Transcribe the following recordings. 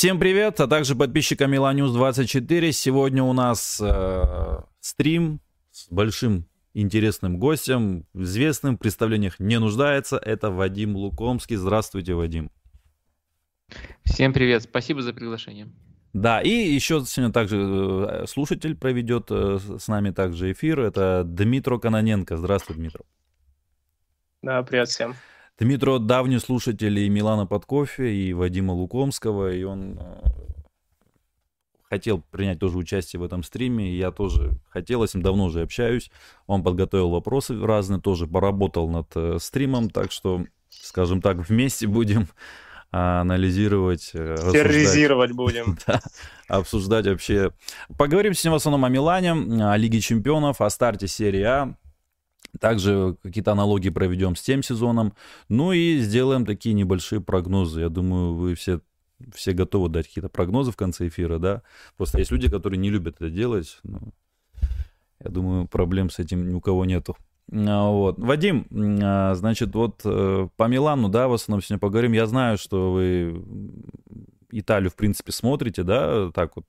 Всем привет, а также подписчикам Миланюс 24. Сегодня у нас э, стрим с большим интересным гостем, в известным представлениях не нуждается. Это Вадим Лукомский. Здравствуйте, Вадим. Всем привет, спасибо за приглашение. Да, и еще сегодня также э, слушатель проведет э, с нами также эфир. Это Дмитро Каноненко. Здравствуй, Дмитро. Да, привет всем. Дмитро давний слушатель и Милана под кофе, и Вадима Лукомского, и он э, хотел принять тоже участие в этом стриме, и я тоже хотел, с ним давно уже общаюсь. Он подготовил вопросы разные, тоже поработал над э, стримом, так что, скажем так, вместе будем анализировать, э, терроризировать будем. да, обсуждать вообще. Поговорим сегодня в основном о Милане, о Лиге Чемпионов, о старте серии А. Также какие-то аналогии проведем с тем сезоном. Ну и сделаем такие небольшие прогнозы. Я думаю, вы все, все готовы дать какие-то прогнозы в конце эфира, да? Просто есть люди, которые не любят это делать. Но я думаю, проблем с этим ни у кого нету. А, вот. Вадим, а, значит, вот э, по Милану, да, в основном сегодня поговорим. Я знаю, что вы Италию, в принципе, смотрите, да, так вот,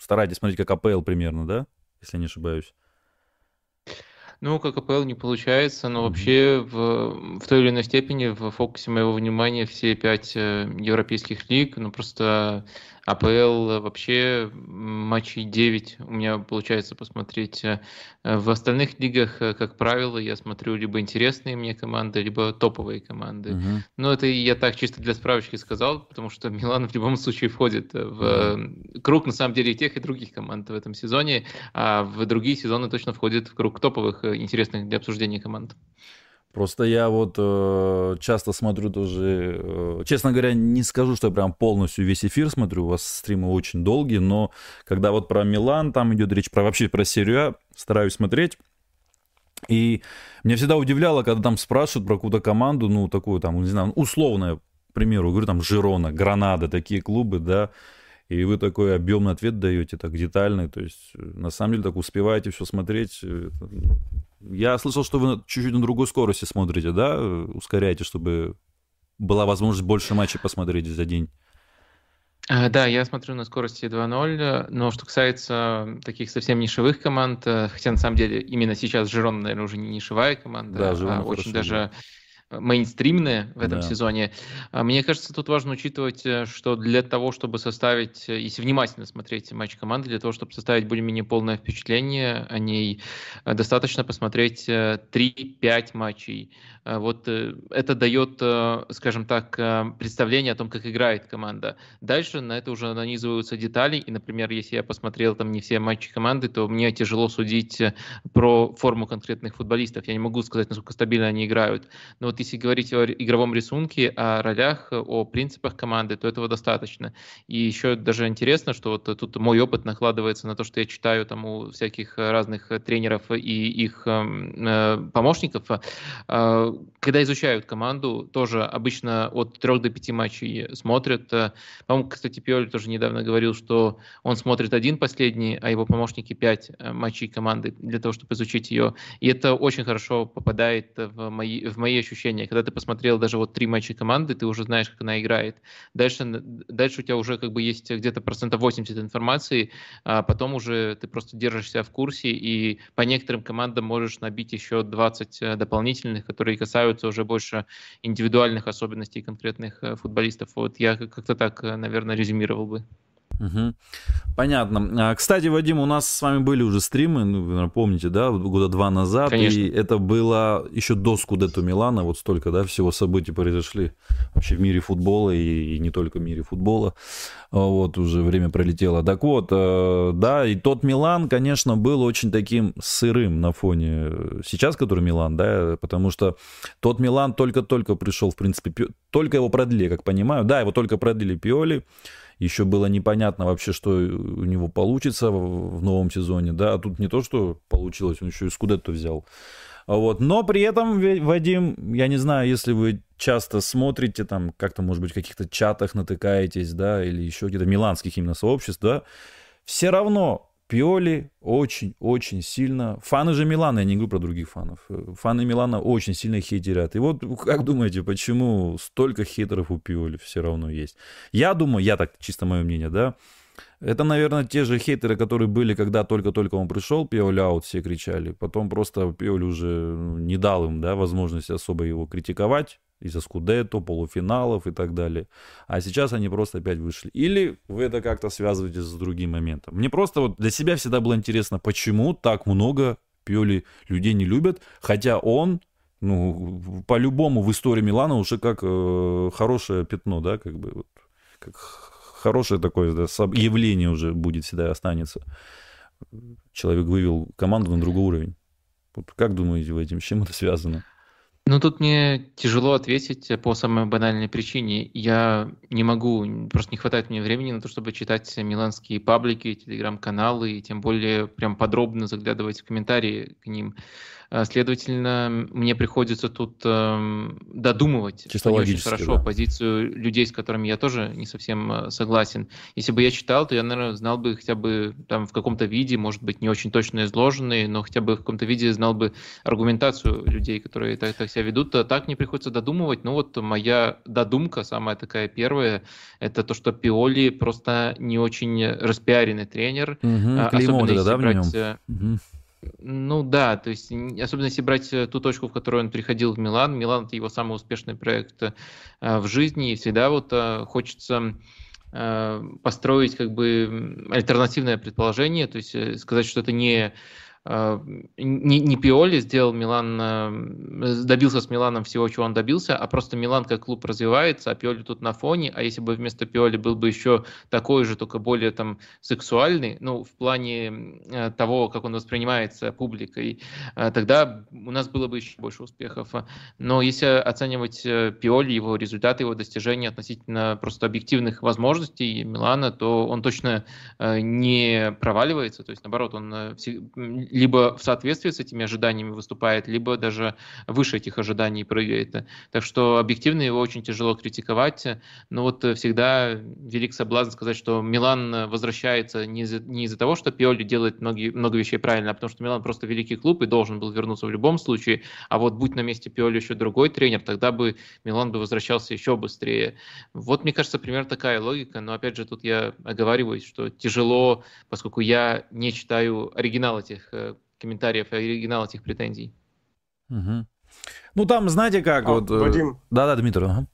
старайтесь смотреть как АПЛ примерно, да, если не ошибаюсь. Ну, как АПЛ не получается, но вообще в, в той или иной степени в фокусе моего внимания все пять э, европейских лиг. Ну, просто АПЛ вообще матчей 9 у меня получается посмотреть. Э, в остальных лигах, э, как правило, я смотрю либо интересные мне команды, либо топовые команды. Угу. Но это я так чисто для справочки сказал, потому что Милан в любом случае входит в угу. круг, на самом деле, и тех, и других команд в этом сезоне, а в другие сезоны точно входит в круг топовых интересных для обсуждения команд. Просто я вот э, часто смотрю тоже, э, честно говоря, не скажу, что я прям полностью весь эфир смотрю, у вас стримы очень долгие, но когда вот про Милан там идет речь, про вообще про серию А, стараюсь смотреть. И меня всегда удивляло, когда там спрашивают про какую-то команду, ну, такую там, не знаю, условная, к примеру, говорю, там, Жирона, Гранада, такие клубы, да, и вы такой объемный ответ даете, так детальный, то есть э, на самом деле так успеваете все смотреть. Э, я слышал, что вы чуть-чуть на другой скорости смотрите, да, ускоряете, чтобы была возможность больше матчей посмотреть за день. Э, да, я смотрю на скорости 2.0, но что касается таких совсем нишевых команд, хотя на самом деле именно сейчас Жирон, наверное, уже не нишевая команда, да, Жирон а очень даже да мейнстримные в этом да. сезоне. А, мне кажется, тут важно учитывать, э, что для того, чтобы составить, э, если внимательно смотреть матч команды, для того, чтобы составить более-менее полное впечатление о ней, э, достаточно посмотреть 3-5 матчей. Вот это дает, скажем так, представление о том, как играет команда. Дальше на это уже нанизываются детали, и, например, если я посмотрел там не все матчи команды, то мне тяжело судить про форму конкретных футболистов. Я не могу сказать, насколько стабильно они играют. Но вот если говорить о игровом рисунке, о ролях, о принципах команды, то этого достаточно. И еще даже интересно, что вот тут мой опыт накладывается на то, что я читаю там у всяких разных тренеров и их эм, э, помощников. Э, когда изучают команду, тоже обычно от 3 до 5 матчей смотрят. Э, по-моему, кстати, Пиоли тоже недавно говорил, что он смотрит один последний, а его помощники 5 э, матчей команды для того, чтобы изучить ее. И это очень хорошо попадает в мои, в мои ощущения ощущение. Когда ты посмотрел даже вот три матча команды, ты уже знаешь, как она играет. Дальше, дальше у тебя уже как бы есть где-то процентов 80 информации, а потом уже ты просто держишься в курсе и по некоторым командам можешь набить еще 20 э, дополнительных, которые касаются уже больше индивидуальных особенностей конкретных э, футболистов. Вот я как-то так, э, наверное, резюмировал бы. Угу. Понятно. А, кстати, Вадим, у нас с вами были уже стримы, ну, помните, да, года два назад. Конечно. И это было еще до Скудетто Милана, вот столько, да, всего событий произошли вообще в мире футбола и, и не только в мире футбола. Вот, уже время пролетело. Так вот, э, да, и тот Милан, конечно, был очень таким сырым на фоне сейчас, который Милан, да, потому что тот Милан только-только пришел, в принципе, только его продлили, как понимаю, да, его только продлили Пиоли, еще было непонятно вообще, что у него получится в новом сезоне, да, а тут не то, что получилось, он еще и Скудетто взял. Вот. Но при этом, Вадим, я не знаю, если вы часто смотрите, там, как-то, может быть, в каких-то чатах натыкаетесь, да, или еще где-то миланских именно сообществ, да, все равно Пиоли очень-очень сильно... Фаны же Милана, я не говорю про других фанов. Фаны Милана очень сильно хейтерят. И вот как думаете, почему столько хейтеров у Пиоли все равно есть? Я думаю, я так, чисто мое мнение, да, это, наверное, те же хейтеры, которые были, когда только-только он пришел, Пиоли аут, все кричали. Потом просто Пиоли уже ну, не дал им, да, возможности особо его критиковать из-за Скудетто, полуфиналов и так далее. А сейчас они просто опять вышли. Или вы это как-то связываете с другим моментом. Мне просто вот для себя всегда было интересно, почему так много Пиоли людей не любят, хотя он, ну, по-любому в истории Милана уже как э, хорошее пятно, да, как бы, вот, как хорошее такое да, явление уже будет всегда останется. Человек вывел команду на другой уровень. Вот как думаете вы этим, с чем это связано? Ну, тут мне тяжело ответить по самой банальной причине. Я не могу, просто не хватает мне времени на то, чтобы читать миланские паблики, телеграм-каналы, и тем более прям подробно заглядывать в комментарии к ним. А, следовательно, мне приходится тут э, додумывать Чисто очень хорошо да. позицию людей, с которыми я тоже не совсем э, согласен. Если бы я читал, то я, наверное, знал бы хотя бы там в каком-то виде, может быть, не очень точно изложенный, но хотя бы в каком-то виде знал бы аргументацию людей, которые так, так себя ведут. А так мне приходится додумывать. Ну вот моя додумка, самая такая первая, это то, что Пиоли просто не очень распиаренный тренер. Угу, особенно если да, брать... Угу ну да, то есть особенно если брать э, ту точку, в которую он приходил в Милан, Милан это его самый успешный проект э, в жизни, и всегда вот э, хочется построить как бы альтернативное предположение, то есть сказать, что это не а, не, не Пиоли сделал Милан, э, добился с Миланом всего, чего он добился, а просто Милан как клуб развивается, а Пиоли тут на фоне, а если бы вместо Пиоли был бы еще такой же, только более там сексуальный, ну, в плане э, того, как он воспринимается публикой, э, тогда у нас было бы еще больше успехов. Но если оценивать Пиоли, его результаты, его достижения относительно просто объективных возможностей Милана, то он точно не проваливается, то есть наоборот, он либо в соответствии с этими ожиданиями выступает, либо даже выше этих ожиданий прыгает. Так что объективно его очень тяжело критиковать. Но вот всегда велик соблазн сказать, что Милан возвращается не из-за, не из-за того, что Пиоли делает многие, много вещей правильно, а потому что Милан просто великий клуб и должен был вернуться в любом случае. А вот будь на месте Пиоли еще другой тренер, тогда бы Милан бы возвращался еще быстрее. Вот, мне кажется, примерно такая логика. Но опять же, тут я оговариваюсь, что тяжело, поскольку я не читаю оригинал этих Э, комментариев и оригинал этих претензий. Угу. Ну там, знаете как, а, вот... Э, Вадим. Да-да, Дмитрий. Ага.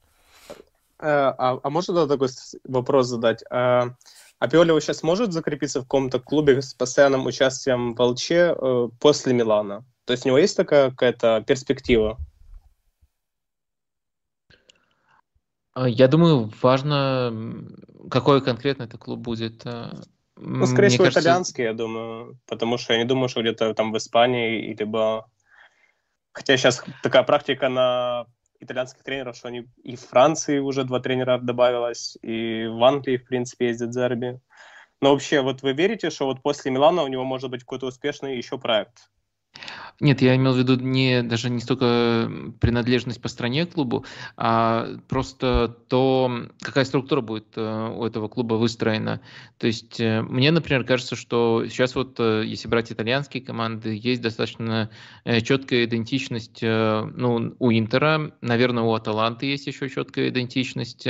А, а, а можно да, такой вопрос задать? А, а Пиолева сейчас может закрепиться в каком-то клубе с постоянным участием в ЛЧ э, после Милана? То есть у него есть такая какая-то перспектива? Я думаю, важно, какой конкретно это клуб будет. Ну, скорее Мне всего, кажется... итальянский, я думаю, потому что я не думаю, что где-то там в Испании, либо... Хотя сейчас такая практика на итальянских тренеров, что они и в Франции уже два тренера добавилось, и в Англии, в принципе, ездят Зерби. Но вообще, вот вы верите, что вот после Милана у него может быть какой-то успешный еще проект? Нет, я имел в виду не, даже не столько принадлежность по стране клубу, а просто то, какая структура будет э, у этого клуба выстроена. То есть э, мне, например, кажется, что сейчас вот, э, если брать итальянские команды, есть достаточно четкая идентичность ну, у Интера, наверное, у Аталанты есть еще четкая идентичность,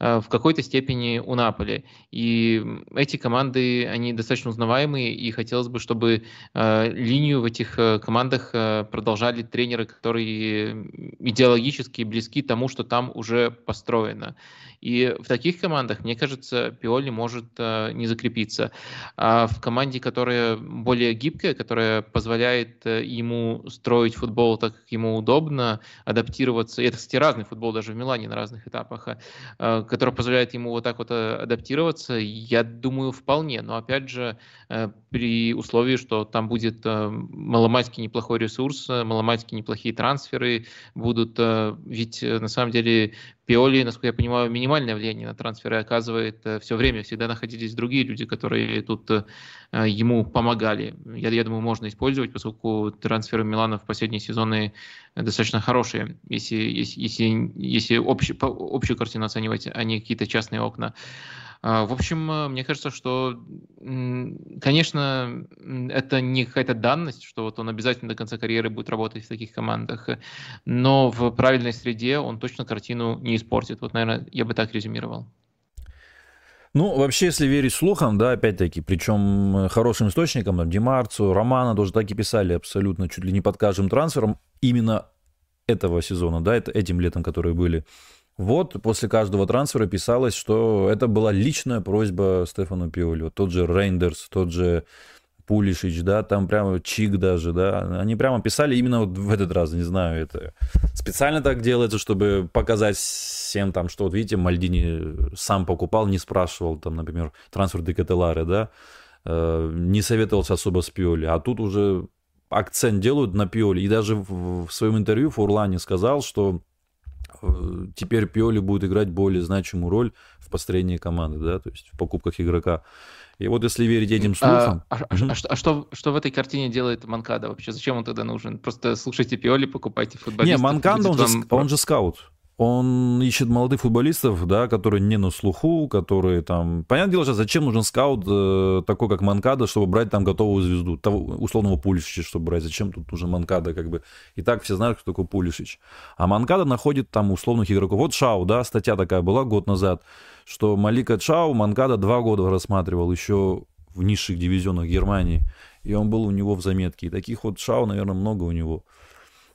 в какой-то степени у Наполи. И эти команды, они достаточно узнаваемые, и хотелось бы, чтобы линию в этих командах командах э, продолжали тренеры, которые идеологически близки тому, что там уже построено. И в таких командах, мне кажется, Пиоли может э, не закрепиться. А в команде, которая более гибкая, которая позволяет э, ему строить футбол так, как ему удобно, адаптироваться, и это, кстати, разный футбол даже в Милане на разных этапах, которая позволяет ему вот так вот адаптироваться, я думаю, вполне. Но, опять же, при условии, что там будет маломальски неплохой ресурс, маломальски неплохие трансферы будут, ведь на самом деле Пиоли, насколько я понимаю, минимальное влияние на трансферы оказывает э, все время. Всегда находились другие люди, которые тут э, ему помогали. Я, я думаю, можно использовать, поскольку трансферы Милана в последние сезоны достаточно хорошие, если, если, если, если общ, общую картину оценивать, а не какие-то частные окна. В общем, мне кажется, что, конечно, это не какая-то данность, что вот он обязательно до конца карьеры будет работать в таких командах, но в правильной среде он точно картину не испортит. Вот, наверное, я бы так резюмировал. Ну, вообще, если верить слухам, да, опять-таки, причем э, хорошим источникам, там, Демарцу, Романа тоже так и писали абсолютно чуть ли не под каждым трансфером именно этого сезона, да, это этим летом, которые были. Вот после каждого трансфера писалось, что это была личная просьба Стефану Пиоли. Вот тот же Рейндерс, тот же Пулишич, да, там прямо Чик даже, да, они прямо писали именно вот в этот раз, не знаю, это специально так делается, чтобы показать всем там, что вот видите, Мальдини сам покупал, не спрашивал, там, например, трансфер Декателаре, да, э, не советовался особо с Пиоли, а тут уже акцент делают на Пиоли, и даже в, своем интервью Фурлани сказал, что теперь Пиоли будет играть более значимую роль в построении команды, да, то есть в покупках игрока. И вот если верить этим а, слухам... А, а, а, а что, что в этой картине делает Манкада вообще? Зачем он тогда нужен? Просто слушайте Пиоли, покупайте футболистов. Не, Манкада, он, же, он же скаут. Он ищет молодых футболистов, да, которые не на слуху, которые там... Понятное дело, что зачем нужен скаут э, такой, как Манкада, чтобы брать там готовую звезду, того, условного Пулишича, чтобы брать. Зачем тут нужен Манкада, как бы. И так все знают, кто такой Пулишич. А Манкада находит там условных игроков. Вот Шау, да, статья такая была год назад что Малика Чау Мангада два года рассматривал еще в низших дивизионах Германии, и он был у него в заметке. И таких вот Шау, наверное, много у него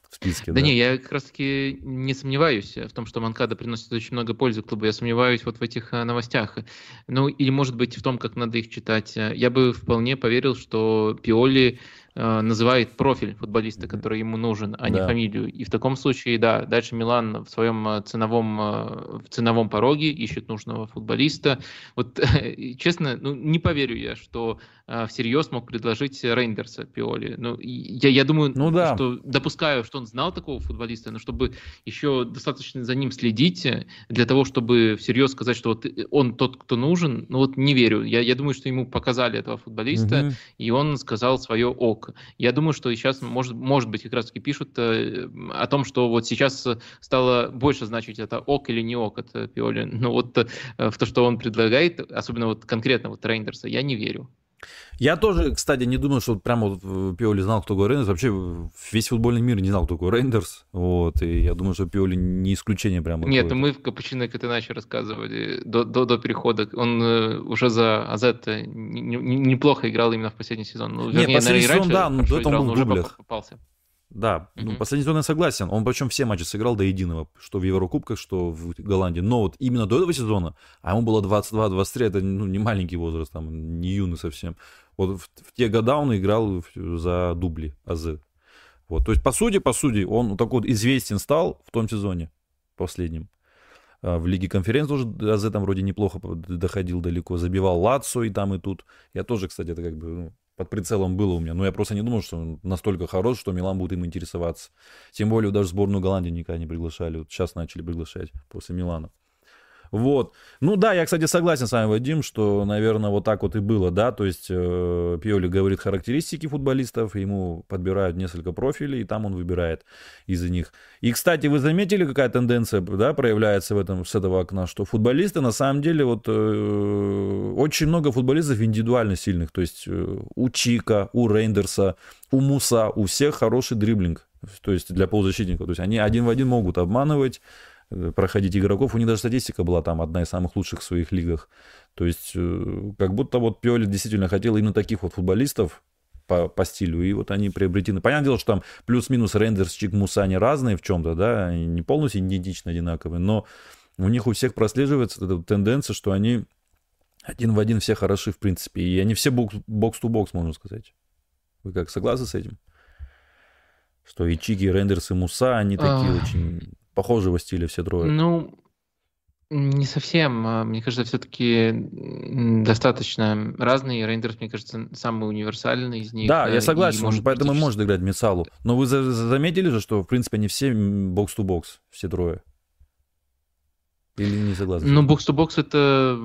в списке. Да, да не, я как раз-таки не сомневаюсь в том, что Манкада приносит очень много пользы клубу. Я сомневаюсь вот в этих э, новостях. Ну, или, может быть, в том, как надо их читать. Я бы вполне поверил, что Пиоли Э, называет профиль футболиста, который ему нужен, а да. не фамилию. И в таком случае, да, дальше Милан в своем э, ценовом, э, в ценовом пороге ищет нужного футболиста. Вот, честно, ну, не поверю я, что всерьез мог предложить Рейндерса Пиоли. Ну, я, я думаю, ну, да. что допускаю, что он знал такого футболиста, но чтобы еще достаточно за ним следить, для того, чтобы всерьез сказать, что вот он тот, кто нужен, ну вот не верю. Я, я думаю, что ему показали этого футболиста, угу. и он сказал свое ок. Я думаю, что сейчас, может, может быть, как раз таки пишут э, о том, что вот сейчас стало больше значить это ок или не ок от Пиоли. Но вот э, в то, что он предлагает, особенно вот конкретно вот Рейндерса, я не верю. Я тоже, кстати, не думаю, что прямо вот э, Пиоли знал, кто такой Рейндерс. Вообще весь футбольный мир не знал, кто такой Рейндерс. Вот, и я думаю, что Пиоли не исключение прямо. Нет, ну мы в Капучино как иначе рассказывали до, до, до перехода. Он э, уже за АЗ неплохо играл именно в последний сезон. Ну, вернее, Нет, последний сезон, раньше, да, но до этого он в дублях. Попался. Да, mm-hmm. ну, последний сезон я согласен. Он причем все матчи сыграл до единого, что в Еврокубках, что в Голландии. Но вот именно до этого сезона, а ему было 22-23, это ну, не маленький возраст, там, не юный совсем. Вот в, в те года он играл за дубли АЗ. Вот, то есть, по сути, по сути, он такой вот известен стал в том сезоне последнем. А, в Лиге конференции тоже АЗ там вроде неплохо доходил далеко, забивал Лацо и там, и тут. Я тоже, кстати, это как бы ну, под прицелом было у меня. Но я просто не думал, что он настолько хорош, что Милан будет им интересоваться. Тем более даже сборную Голландии никогда не приглашали. Вот сейчас начали приглашать после Милана. Вот. Ну да, я, кстати, согласен с вами, Вадим, что, наверное, вот так вот и было, да, то есть э, Пиоли говорит характеристики футболистов, ему подбирают несколько профилей, и там он выбирает из них. И, кстати, вы заметили, какая тенденция, да, проявляется в этом, с этого окна, что футболисты, на самом деле, вот э, очень много футболистов индивидуально сильных, то есть э, у Чика, у Рейндерса, у Муса, у всех хороший дриблинг, то есть для полузащитников, то есть они один в один могут обманывать, проходить игроков. У них даже статистика была там одна из самых лучших в своих лигах. То есть, э, как будто вот Пиоли действительно хотел именно таких вот футболистов по, по стилю, и вот они приобретены. Понятное дело, что там плюс-минус Рендерс, Чик, Муса, они разные в чем-то, да, они не полностью идентично одинаковые, но у них у всех прослеживается эта тенденция, что они один в один все хороши, в принципе, и они все бокс-то-бокс, можно сказать. Вы как, согласны с этим? Что и Чики, и Рендерс, и Муса, они такие очень похожего стиля все трое? Ну, не совсем. А, мне кажется, все-таки достаточно разные. Рейндерс, мне кажется, самый универсальный из них. Да, я согласен, может поэтому быть... может играть Мецалу. Но вы заметили же, что, в принципе, они все бокс-то-бокс, все трое? Или не согласны? Ну, бокс-то-бокс это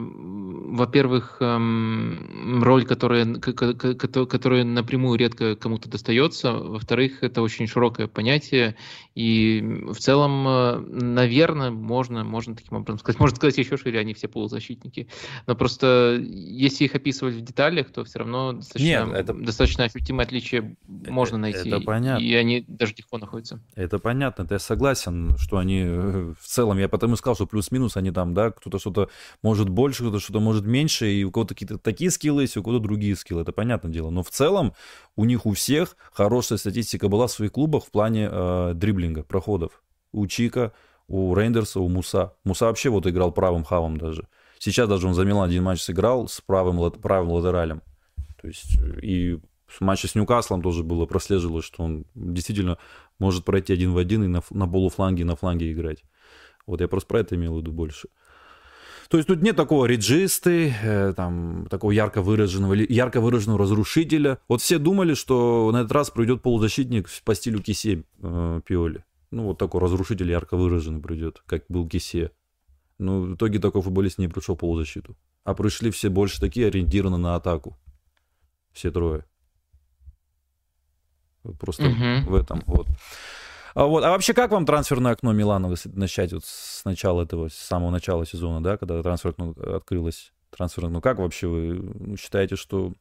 во-первых, эм, роль, которая, которая напрямую редко кому-то достается. Во-вторых, это очень широкое понятие. И в целом, э, наверное, можно, можно таким образом сказать, можно сказать еще шире, они все полузащитники. Но просто если их описывать в деталях, то все равно достаточно, Нет, это... достаточно ощутимое отличие можно найти. Это понятно. И они даже легко находятся. Это понятно, это я согласен, что они э, в целом, я потому и сказал, что плюс-минус они там, да, кто-то что-то может больше, кто-то что-то может меньше, и у кого-то какие-то такие скиллы есть, у кого-то другие скиллы, это понятное дело. Но в целом у них у всех хорошая статистика была в своих клубах в плане э, дриблинга, проходов. У Чика, у Рейндерса, у Муса. Муса вообще вот играл правым хавом даже. Сейчас даже он за Милан один матч сыграл с правым, правым латералем. То есть и в матче с Ньюкаслом тоже было, прослеживалось, что он действительно может пройти один в один и на, на полуфланге, и на фланге играть. Вот я просто про это имел в виду больше. То есть тут нет такого реджисты, э, там, такого ярко выраженного, ярко выраженного разрушителя. Вот все думали, что на этот раз придет полузащитник по стилю Кисе э, Пиоли. Ну, вот такой разрушитель ярко выраженный придет, как был Кисе. Но в итоге такой футболист не пришел в полузащиту. А пришли все больше такие, ориентированы на атаку. Все трое. Просто угу. в этом вот. А, вот. а вообще, как вам трансферное окно Милана, если начать вот с начала этого, с самого начала сезона, да, когда трансферное окно открылось? Трансферное окно. Как вообще вы ну, считаете, что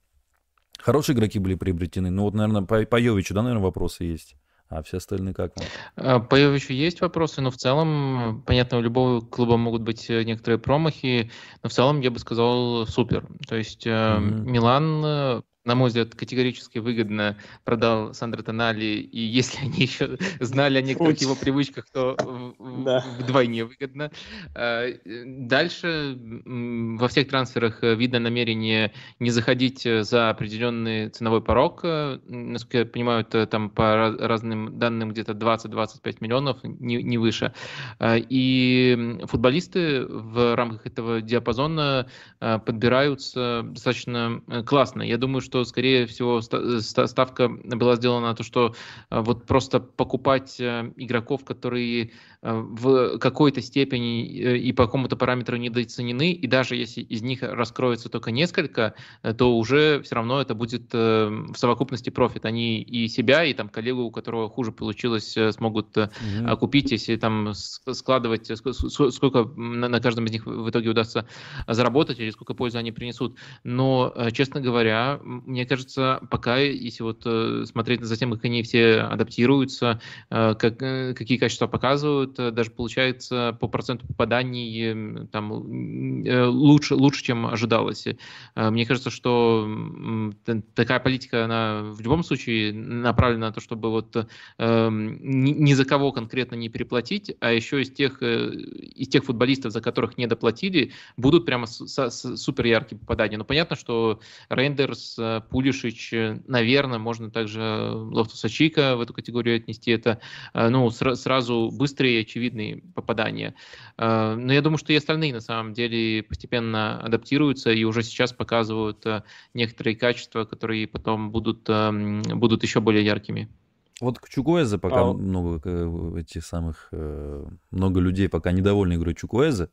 хорошие игроки были приобретены? Ну вот, наверное, по, по Йовичу, да, наверное, вопросы есть? А все остальные как вам? А, по Йовичу есть вопросы, но в целом, понятно, у любого клуба могут быть э, некоторые промахи, но в целом я бы сказал супер. То есть mm-hmm. Милан э, на мой взгляд, категорически выгодно продал Сандро Тонали, и если они еще знали о некоторых его привычках, то да. вдвойне выгодно. А, дальше во всех трансферах видно намерение не заходить за определенный ценовой порог. Насколько я понимаю, это там по разным данным где-то 20-25 миллионов, не, не выше. А, и футболисты в рамках этого диапазона подбираются достаточно классно. Я думаю, что что, скорее всего, ставка была сделана на то, что э, вот просто покупать э, игроков, которые Э, в какой-то степени э, и по какому-то параметру недооценены, и даже если из них раскроется только несколько, э, то уже все равно это будет в совокупности профит. Они и себя, и там коллегу, у которого хуже получилось, смогут mm-hmm. купить, если там складывать, сколько на каждом из них в итоге удастся заработать, или сколько пользы они принесут. Но, честно говоря, мне кажется, пока, если вот смотреть за тем, как они все адаптируются, как, какие качества показывают, даже получается по проценту попаданий там, э, лучше, лучше, чем ожидалось. Э, мне кажется, что такая политика, она в любом случае направлена на то, чтобы вот ни за кого конкретно не переплатить, а еще из тех, э, из тех футболистов, за которых не доплатили, будут прямо супер яркие попадания. Но понятно, что Рейндерс, Пулишич, наверное, можно также Лофтуса Чика в эту категорию отнести. Это ну, сразу быстрее очевидные попадания. Э, но я думаю, что и остальные на самом деле постепенно адаптируются и уже сейчас показывают э, некоторые качества, которые потом будут, будут еще более яркими. Вот к Чукуэзе пока а... много э, этих самых много людей пока недовольны игрой Чукуэзе.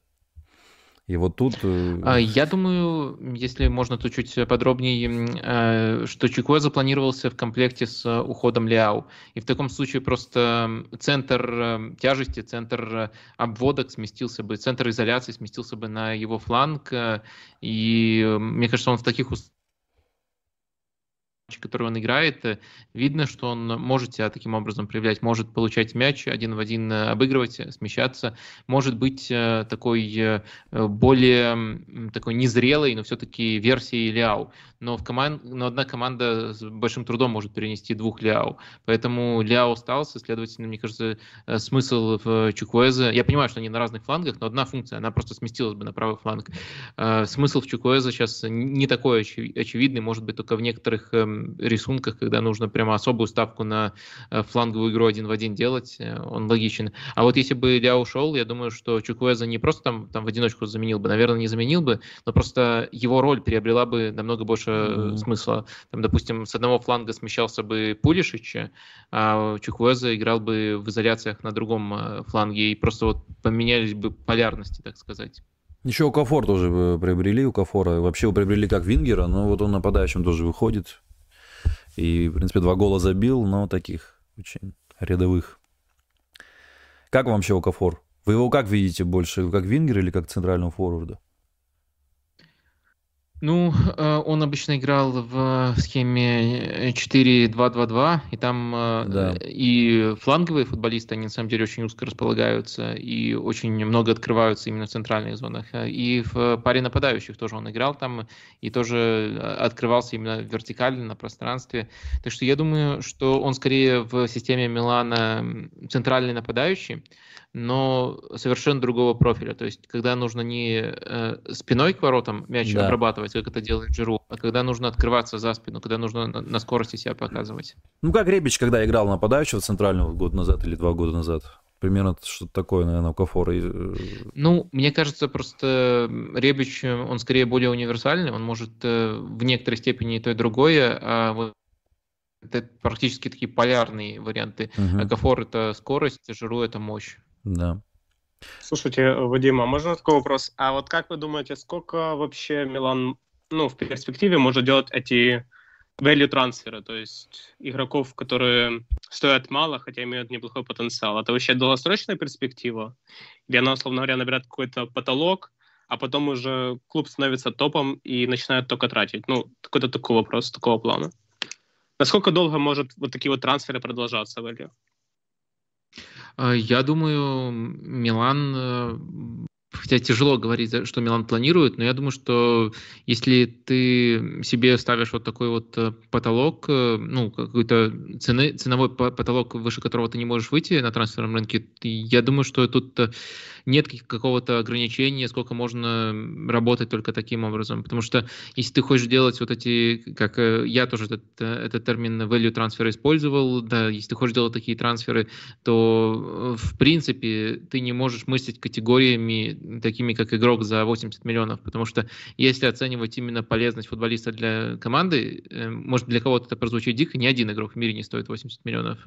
И вот тут... Э, а, я думаю, если можно то чуть подробнее, э, что Чикуэ запланировался в комплекте с уходом Ляо. И в таком случае просто центр э, тяжести, центр обводок сместился бы, центр изоляции сместился бы на его фланг. И мне кажется, он в таких условиях который он играет, э, видно, что он может себя таким образом проявлять, может получать мяч один в один, э, обыгрывать, смещаться, может быть э, такой более такой незрелой, но все-таки версией Ляо. Но, в команд... но одна команда с большим трудом может перенести двух Ляо. Поэтому Ляо остался, следовательно, мне кажется, смысл в Чукуэзе. Я понимаю, что они на разных флангах, но одна функция, она просто сместилась бы на правый фланг. Смысл в Чукуэзе сейчас не такой очевидный, может быть, только в некоторых эм, рисунках, когда нужно прямо особую ставку на э, фланговую игру один в один делать, э, он логичен. А вот если бы Ля ушел, я думаю, что Чуквеза не просто там, там в одиночку заменил бы, наверное, не заменил бы, но просто его роль приобрела бы намного больше mm-hmm. смысла. Там, допустим, с одного фланга смещался бы Пулишич, а Чуквеза играл бы в изоляциях на другом фланге, и просто вот поменялись бы полярности, так сказать. Еще у Кафор тоже приобрели, у Кафора вообще его приобрели как Вингера, но вот он нападающим тоже выходит. И, в принципе, два гола забил, но таких очень рядовых. Как вам вообще Окафор? Вы его как видите больше, как Вингер или как центрального форварда? Ну, э, он обычно играл в схеме 4-2-2-2, и там э, да. и фланговые футболисты, они на самом деле очень узко располагаются и очень много открываются именно в центральных зонах. И в паре нападающих тоже он играл там, и тоже э, открывался именно вертикально на пространстве. Так что я думаю, что он скорее в системе Милана центральный нападающий, но совершенно другого профиля. То есть, когда нужно не э, спиной к воротам мяч да. обрабатывать, как это делает Джиру, а когда нужно открываться за спину, когда нужно на, на скорости себя показывать. Ну, как Ребич, когда играл нападающего центрального год назад или два года назад. Примерно что-то такое, наверное, у Кафора. Э, ну, мне кажется, просто Ребич, он скорее более универсальный, он может э, в некоторой степени и то, и другое, а вот это практически такие полярные варианты. Угу. Кафор это скорость, Жиру это мощь. Да. Слушайте, Вадим, а можно такой вопрос? А вот как вы думаете, сколько вообще Милан, ну, в перспективе может делать эти value трансферы, то есть игроков, которые стоят мало, хотя имеют неплохой потенциал. Это вообще долгосрочная перспектива? Или она, условно говоря, набирает какой-то потолок, а потом уже клуб становится топом и начинает только тратить? Ну, какой-то такой вопрос, такого плана. Насколько долго может вот такие вот трансферы продолжаться, Value? А, я думаю, Милан э, хотя тяжело говорить, что Милан планирует, но я думаю, что если ты себе ставишь вот такой вот э, потолок, э, ну, какой-то цены, ценовой потолок, выше которого ты не можешь выйти на трансферном рынке, я думаю, что тут нет какого-то ограничения, сколько можно работать только таким образом. Потому что если ты хочешь делать вот эти, как э, я тоже этот, этот термин value трансфер использовал, да, если ты хочешь делать такие трансферы, то в принципе ты не можешь мыслить категориями такими, как игрок за 80 миллионов, потому что если оценивать именно полезность футболиста для команды, э, может для кого-то это прозвучит дико, ни один игрок в мире не стоит 80 миллионов.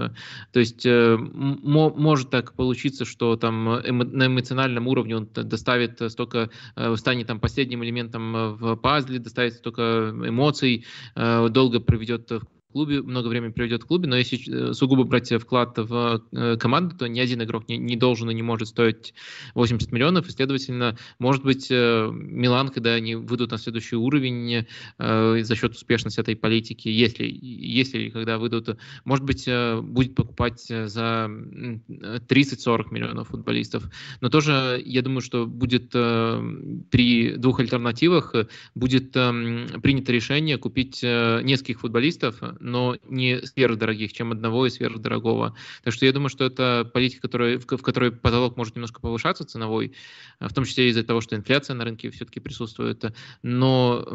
То есть э, может так получиться, что там на эмоциональном уровне он доставит столько, э, станет там последним элементом в пазле, доставит столько эмоций, долго проведет в клубе, много времени проведет в клубе, но если э, сугубо брать вклад в э, команду, то ни один игрок не, не должен и не может стоить 80 миллионов, и, следовательно, может быть, э, Милан, когда они выйдут на следующий уровень за счет успешности этой политики, если, если когда выйдут, может быть, будет покупать за 30-40 миллионов футболистов. Но тоже, я думаю, что будет при двух альтернативах будет принято решение купить нескольких футболистов, но не сверхдорогих, чем одного и сверхдорогого. Так что я думаю, что это политика, которая, в, в которой потолок может немножко повышаться ценовой, а, в том числе из-за того, что инфляция на рынке все-таки присутствует. Но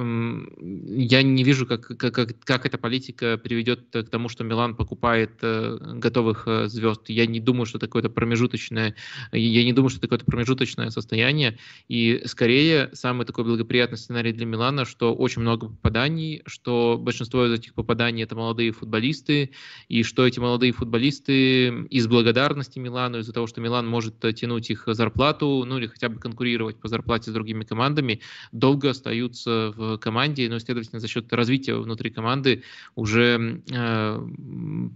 я не вижу, как, как, как эта политика приведет к тому, что Милан покупает э, готовых э, звезд. Я не думаю, что это какое-то промежуточное, я не думаю, что это какое-то промежуточное состояние. И скорее самый такой благоприятный сценарий для Милана, что очень много попаданий, что большинство из этих попаданий это молодые футболисты, и что эти молодые футболисты из благодарности Милану, из-за того, что Милан может тянуть их зарплату, ну или хотя бы конкурировать по зарплате с другими командами, долго остаются в команде, но, следовательно, за счет развития внутри команды уже э,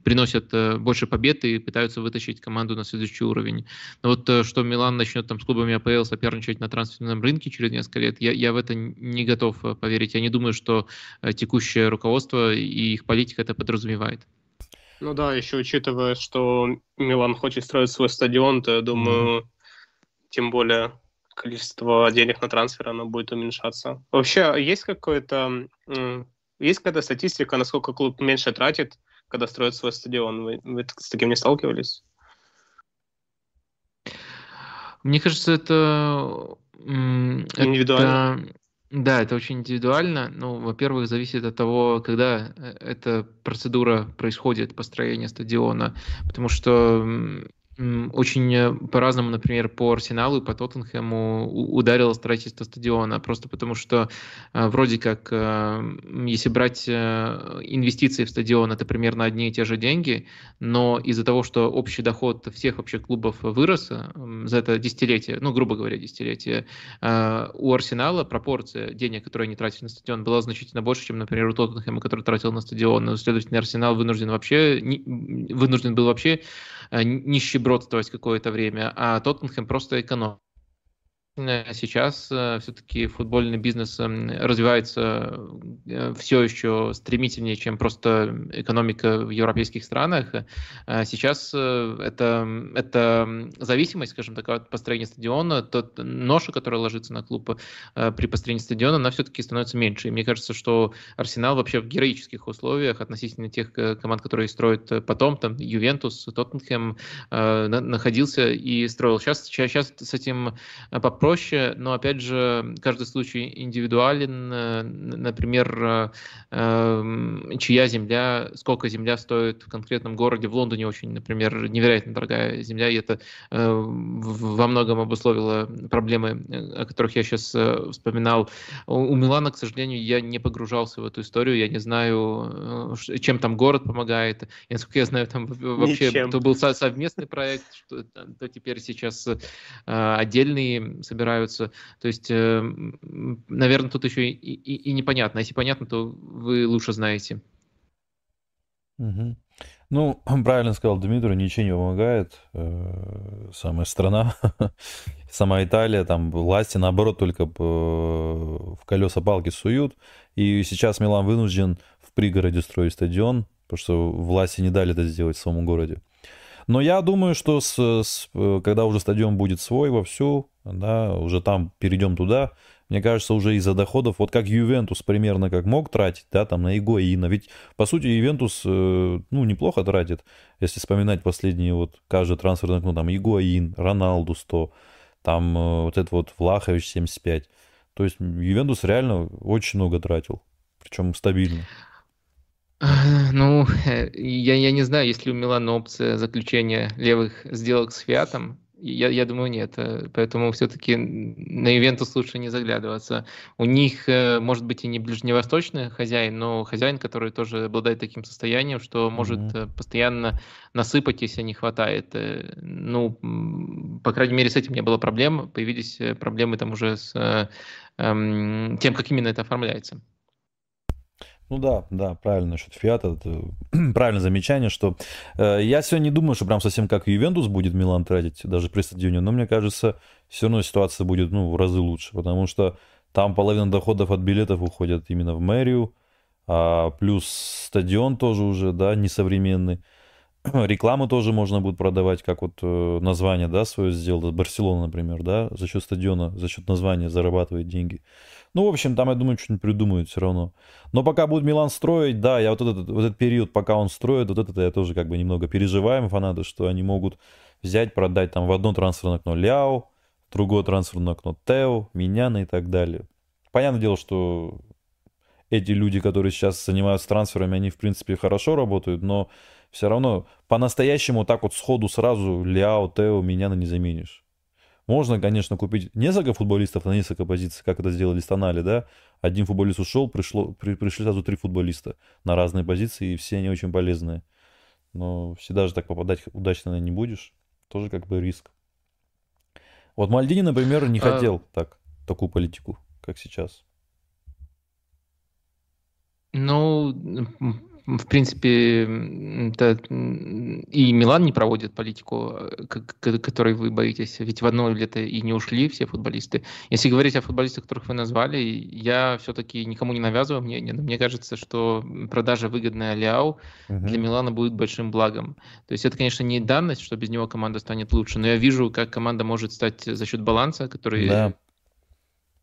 приносят э, больше побед и пытаются вытащить команду на следующий уровень. Но вот э, что Милан начнет там с клубами АПЛ соперничать на трансферном рынке через несколько лет, я, я в это не готов э, поверить. Я не думаю, что текущее руководство и их политика политика это подразумевает. Ну да, еще учитывая, что Милан хочет строить свой стадион, то я думаю, mm-hmm. тем более количество денег на трансфер оно будет уменьшаться. Вообще, есть какое-то есть какая-то статистика, насколько клуб меньше тратит, когда строит свой стадион? Вы, вы с таким не сталкивались? Мне кажется, это индивидуально. Это, да, это очень индивидуально. Ну, во-первых, зависит от того, когда э, эта процедура происходит, построение стадиона. Потому что очень э, по-разному, например, по Арсеналу и по Тоттенхэму ударило строительство стадиона, просто потому что э, вроде как, э, если брать инвестиции в стадион, это примерно одни и те же деньги, но из-за того, что общий доход всех вообще клубов вырос за это десятилетие, ну, грубо говоря, десятилетие, у Арсенала пропорция денег, которые они тратили на стадион, была значительно больше, чем, например, у Тоттенхэма, который тратил на стадион. Следовательно, Арсенал вынужден вообще, вынужден был вообще нищебродствовать какое-то время, а Тоттенхэм просто экономит. Сейчас э, все-таки футбольный бизнес эм, развивается э, все еще стремительнее, чем просто экономика в европейских странах. Э, сейчас это, это зависимость, скажем так, от построения стадиона, тот ноша, который ложится на клуб при построении стадиона, она все-таки становится меньше. И мне кажется, что Арсенал вообще в героических условиях относительно тех команд, которые строят потом, там Ювентус, Тоттенхэм, находился и строил. Сейчас, сейчас с этим проще, но опять же каждый случай индивидуален. Э, например, э, эм, чья земля, сколько земля стоит в конкретном городе. В Лондоне очень, например, невероятно дорогая земля, и это э, во многом обусловило проблемы, о которых я сейчас вспоминал. У Милана, к сожалению, я не погружался в эту историю, я не знаю, чем там город помогает. И, насколько я знаю, там вообще Ничем. то был совместный проект, что, то теперь сейчас отдельные собираются. То есть, э, наверное, тут еще и, и, и непонятно. Если понятно, то вы лучше знаете. Угу. Ну, правильно сказал Дмитрий, ничего не помогает. Э, самая страна, сама Италия, там власти, наоборот, только в колеса палки суют. И сейчас Милан вынужден в пригороде строить стадион, потому что власти не дали это сделать в своем городе. Но я думаю, что с, с, когда уже стадион будет свой вовсю, да, уже там перейдем туда, мне кажется, уже из-за доходов, вот как Ювентус примерно как мог тратить, да, там на Игоина, ведь, по сути, Ювентус, э, ну, неплохо тратит, если вспоминать последние вот, каждый трансферный, ну, там, Игоин, Роналду 100, там э, вот этот вот Влахович 75, то есть Ювентус реально очень много тратил, причем стабильно. Ну, я, я не знаю, есть ли у Милана опция заключения левых сделок с Фиатом. Я, я думаю, нет. Э, поэтому все-таки на Ивентус лучше не заглядываться. У них, э, может быть, и не ближневосточный хозяин, но хозяин, который тоже обладает таким состоянием, что может mm-hmm. постоянно насыпать, если не хватает. Ну, по крайней мере, с этим не было проблем. Появились проблемы там уже с эм, тем, как именно это оформляется. Ну да, да, правильно насчет Фиата. Это правильное замечание, что э, я сегодня не думаю, что прям совсем как Ювентус будет Милан тратить, даже при стадионе, но мне кажется, все равно ситуация будет ну, в разы лучше, потому что там половина доходов от билетов уходят именно в мэрию, а плюс стадион тоже уже, да, несовременный. Рекламу тоже можно будет продавать, как вот э, название, да, свое сделал, Барселона, например, да, за счет стадиона, за счет названия зарабатывает деньги. Ну, в общем, там, я думаю, что-нибудь придумают все равно. Но пока будет Милан строить, да, я вот этот, вот этот период, пока он строит, вот это я тоже как бы немного переживаем, фанаты, что они могут взять, продать там в одно трансферное окно Ляо, в другое трансферное окно Тео, Миняна и так далее. Понятное дело, что эти люди, которые сейчас занимаются трансферами, они, в принципе, хорошо работают, но все равно по-настоящему так вот сходу сразу Ляо, Тео, Миняна не заменишь. Можно, конечно, купить несколько футболистов на несколько позиций, как это сделали с Тонали, да. Один футболист ушел, пришло, при, пришли сразу три футболиста на разные позиции, и все они очень полезные. Но всегда же так попадать удачно не будешь. Тоже как бы риск. Вот Мальдини, например, не а... хотел так, такую политику, как сейчас. Ну, в принципе, это и Милан не проводит политику, э, которой вы боитесь. Ведь в одно лето и не ушли все футболисты. Если говорить о футболистах, которых вы назвали, я все-таки никому не навязываю мнение, но мне кажется, что продажа выгодная Ляо угу. для Милана будет большим благом. То есть это, конечно, не данность, что без него команда станет лучше, но я вижу, как команда может стать за счет баланса, который да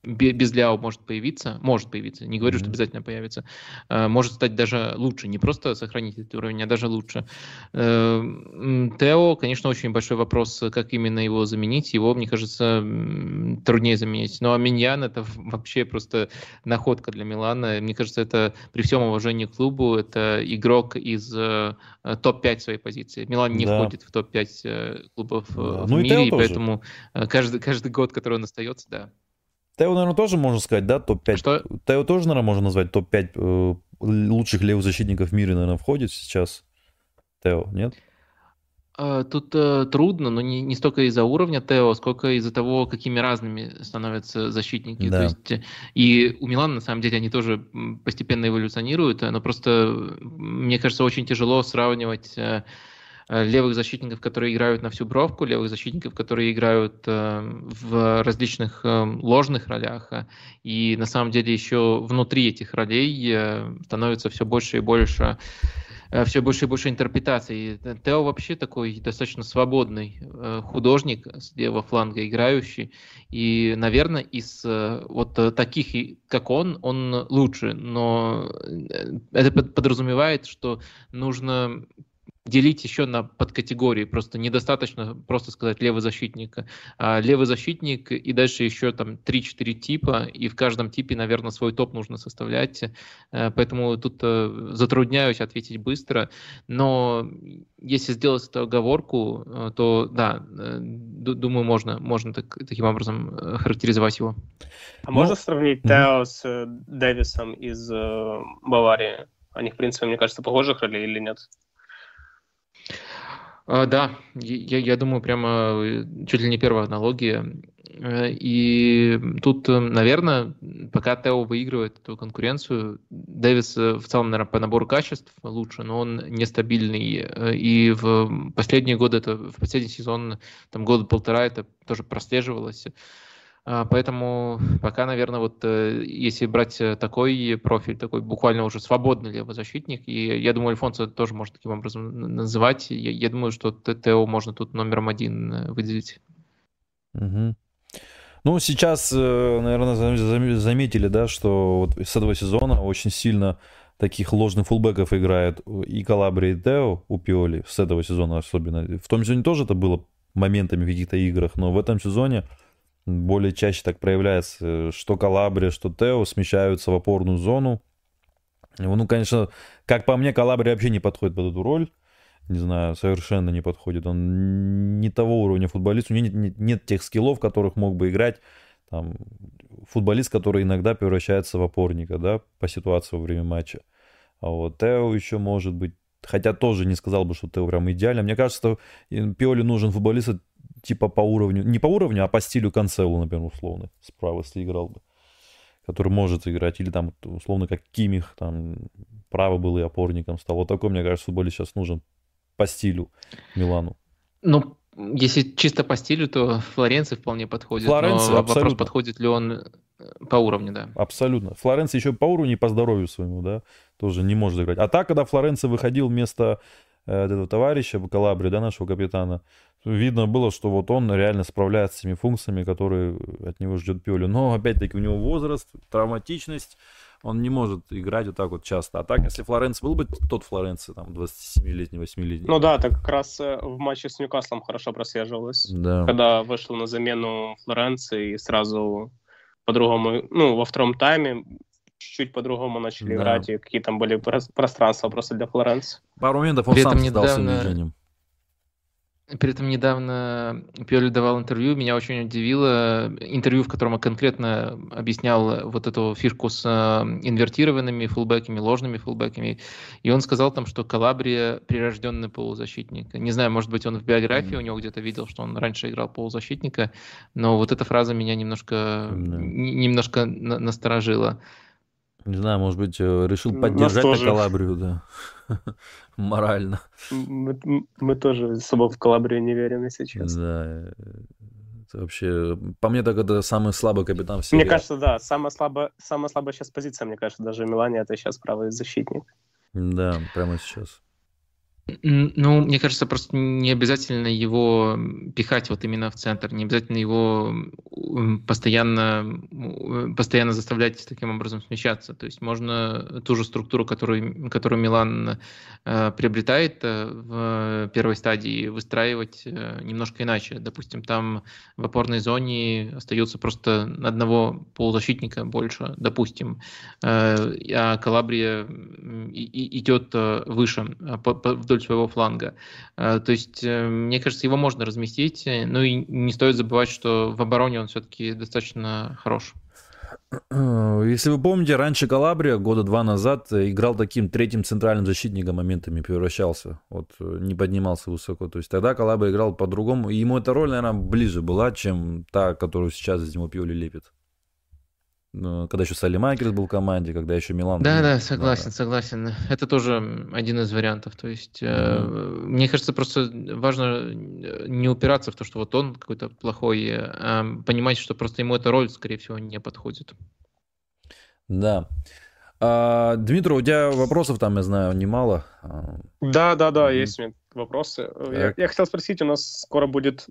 без Ляо может появиться, может появиться, не говорю, mm-hmm. что обязательно появится, э, может стать даже лучше, не просто сохранить этот уровень, а даже лучше. Э, Тео, конечно, очень большой вопрос, как именно его заменить, его, мне кажется, труднее заменить. Но Миньян это вообще просто находка для Милана. Мне кажется, это при всем уважении к клубу, это игрок из э, топ-5 своей позиции. Милан не да. входит в топ-5 клубов да. в ну мире, и, и поэтому каждый, каждый год, который он остается, да, Тео, наверное, тоже можно сказать, да, топ-5. Что? Тео тоже, наверное, можно назвать топ-5 э, лучших левых защитников в мире, наверное, входит сейчас. Тео, нет? А, тут э, трудно, но не, не столько из-за уровня Тео, сколько из-за того, какими разными становятся защитники. Да. То есть, э, и у Милана, на самом деле, они тоже постепенно эволюционируют, но просто, мне кажется, очень тяжело сравнивать э, Э, левых защитников, которые играют на всю бровку, левых защитников, которые играют э, в различных э, ложных ролях. И на самом деле еще внутри этих ролей становится все больше и больше все больше и больше интерпретаций. Тео вообще такой достаточно свободный художник с левого фланга играющий. И, наверное, из вот таких, как он, он лучше. Но это подразумевает, что нужно делить еще на подкатегории. Просто недостаточно просто сказать левый защитник. А левый защитник и дальше еще там 3-4 типа, и в каждом типе, наверное, свой топ нужно составлять. Э, поэтому тут э, затрудняюсь ответить быстро. Но если сделать эту оговорку, э, то да, думаю, можно, можно так, таким образом характеризовать его. А можно сравнить Тео с Дэвисом из Баварии? Они, в принципе, мне кажется, похожих роли или нет? А, да, я, я думаю, прямо э, чуть ли не первая аналогия. Э, и тут, э, наверное, пока Тео выигрывает эту конкуренцию, Дэвис в целом, наверное, по набору качеств лучше, но он нестабильный. И в последние годы, это в последний сезон, там года полтора, это тоже прослеживалось. А, поэтому пока, наверное, вот э, если брать э, такой профиль, такой буквально уже свободный левозащитник, и я думаю, Альфонсо тоже может таким образом называть, я, я думаю, что ТТО можно тут номером один э, выделить. Угу. Ну, сейчас, наверное, заметили, да, что вот с этого сезона очень сильно таких ложных фулбеков играет и Калабри, и Тео у Пиоли, с этого сезона особенно. В том сезоне тоже это было моментами в каких-то играх, но в этом сезоне более чаще так проявляется, что Калабрия, что Тео смещаются в опорную зону. Ну, конечно, как по мне, Калабрия вообще не подходит под эту роль. Не знаю, совершенно не подходит. Он не того уровня футболист, у него нет, нет, нет тех скиллов, которых мог бы играть там, футболист, который иногда превращается в опорника, да, по ситуации во время матча. А вот Тео еще может быть, хотя тоже не сказал бы, что Тео прям идеально. Мне кажется, что Пиоли нужен футболист типа по уровню, не по уровню, а по стилю Канцелу, например, условно, справа, если играл бы, который может играть, или там, условно, как Кимих, там, право был и опорником стал. Вот такой, мне кажется, футболист сейчас нужен по стилю Милану. Ну, если чисто по стилю, то Флоренция вполне подходит. Флоренция, но вопрос, подходит ли он э, по уровню, да. Абсолютно. Флоренция еще по уровню и по здоровью своему, да, тоже не может играть. А так, когда Флоренция выходил вместо этого товарища Калабри, да, нашего капитана, видно было, что вот он реально справляется с теми функциями, которые от него ждет Пиоли. Но, опять-таки, у него возраст, травматичность, он не может играть вот так вот часто. А так, если Флоренц был бы тот Флоренци, там, 27-летний, 8-летний. Ну да, так как раз э, в матче с Ньюкаслом хорошо прослеживалось. Да. Когда вышел на замену Флоренции и сразу по-другому, ну, во втором тайме чуть-чуть по-другому начали да. играть, и какие там были пространства просто для Флоренции. Пару моментов он При сам недавно... движением. При этом недавно Пиоли давал интервью, меня очень удивило интервью, в котором он конкретно объяснял вот эту фишку с э, инвертированными фулбеками, ложными фулбеками, и он сказал там, что Калабрия прирожденный полузащитник. Не знаю, может быть, он в биографии mm-hmm. у него где-то видел, что он раньше играл полузащитника, но вот эта фраза меня немножко, mm-hmm. немножко насторожила. Не знаю, может быть, э, решил поддержать тоже... Калабрию, да, морально. Мы, мы тоже особо в Калабрию не верим, если честно. Да, это вообще, по мне, так это самый слабый капитан всего. Мне кажется, да, самая слабая, самая слабая сейчас позиция, мне кажется, даже Милане это сейчас правый защитник. Да, прямо сейчас. Ну, мне кажется, просто не обязательно его пихать вот именно в центр, не обязательно его постоянно, постоянно заставлять таким образом смещаться. То есть можно ту же структуру, которую, которую Милан э, приобретает э, в первой стадии, выстраивать э, немножко иначе. Допустим, там в опорной зоне остается просто одного полузащитника больше, допустим, э, а Калабрия идет э, выше э, вдоль своего фланга. Э, то есть, э, мне кажется, его можно разместить. Ну и не стоит забывать, что в обороне он все-таки достаточно хорош. Если вы помните, раньше Калабрия года два назад играл таким третьим центральным защитником моментами, превращался. Вот не поднимался высоко. То есть тогда Калабрия играл по-другому. И ему эта роль, наверное, ближе была, чем та, которую сейчас из него Пиоли лепит. Ну, когда еще Салли Майкерс был в команде, когда еще Милан... Да, да, согласен, да. согласен. Это тоже один из вариантов. То есть, mm-hmm. мне кажется, просто важно э, не упираться в то, что вот он какой-то плохой, а понимать, что просто ему эта роль, скорее всего, не подходит. Да. А, Дмитрий, у тебя вопросов там, я знаю, немало. Да, да, да, mm-hmm. есть у меня вопросы. Я, я хотел спросить, у нас скоро будет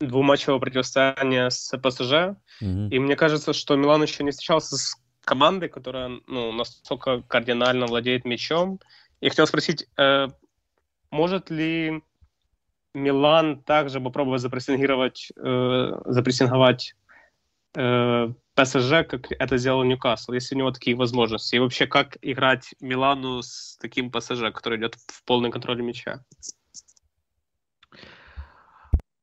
двуматчевое противостояние с ПСЖ. Mm-hmm. И мне кажется, что Милан еще не встречался с командой, которая ну, настолько кардинально владеет мячом. И хотел спросить, э, может ли Милан также попробовать запрессингировать, э, запрессинговать э, ПСЖ, как это сделал Ньюкасл, если у него такие возможности? И вообще, как играть Милану с таким ПСЖ, который идет в полный контроль мяча?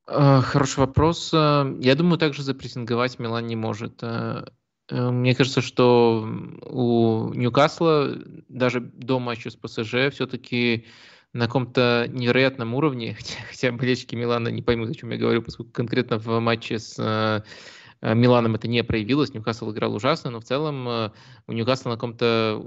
Э, хороший вопрос. Э, я думаю, также запрессинговать Милан не может. Э, мне кажется, что у Ньюкасла даже до матча с ПСЖ все-таки на каком-то невероятном уровне, хотя болельщики Милана не поймут, о чем я говорю, поскольку конкретно в матче с Миланом это не проявилось, Ньюкасл играл ужасно, но в целом у Ньюкасла на каком-то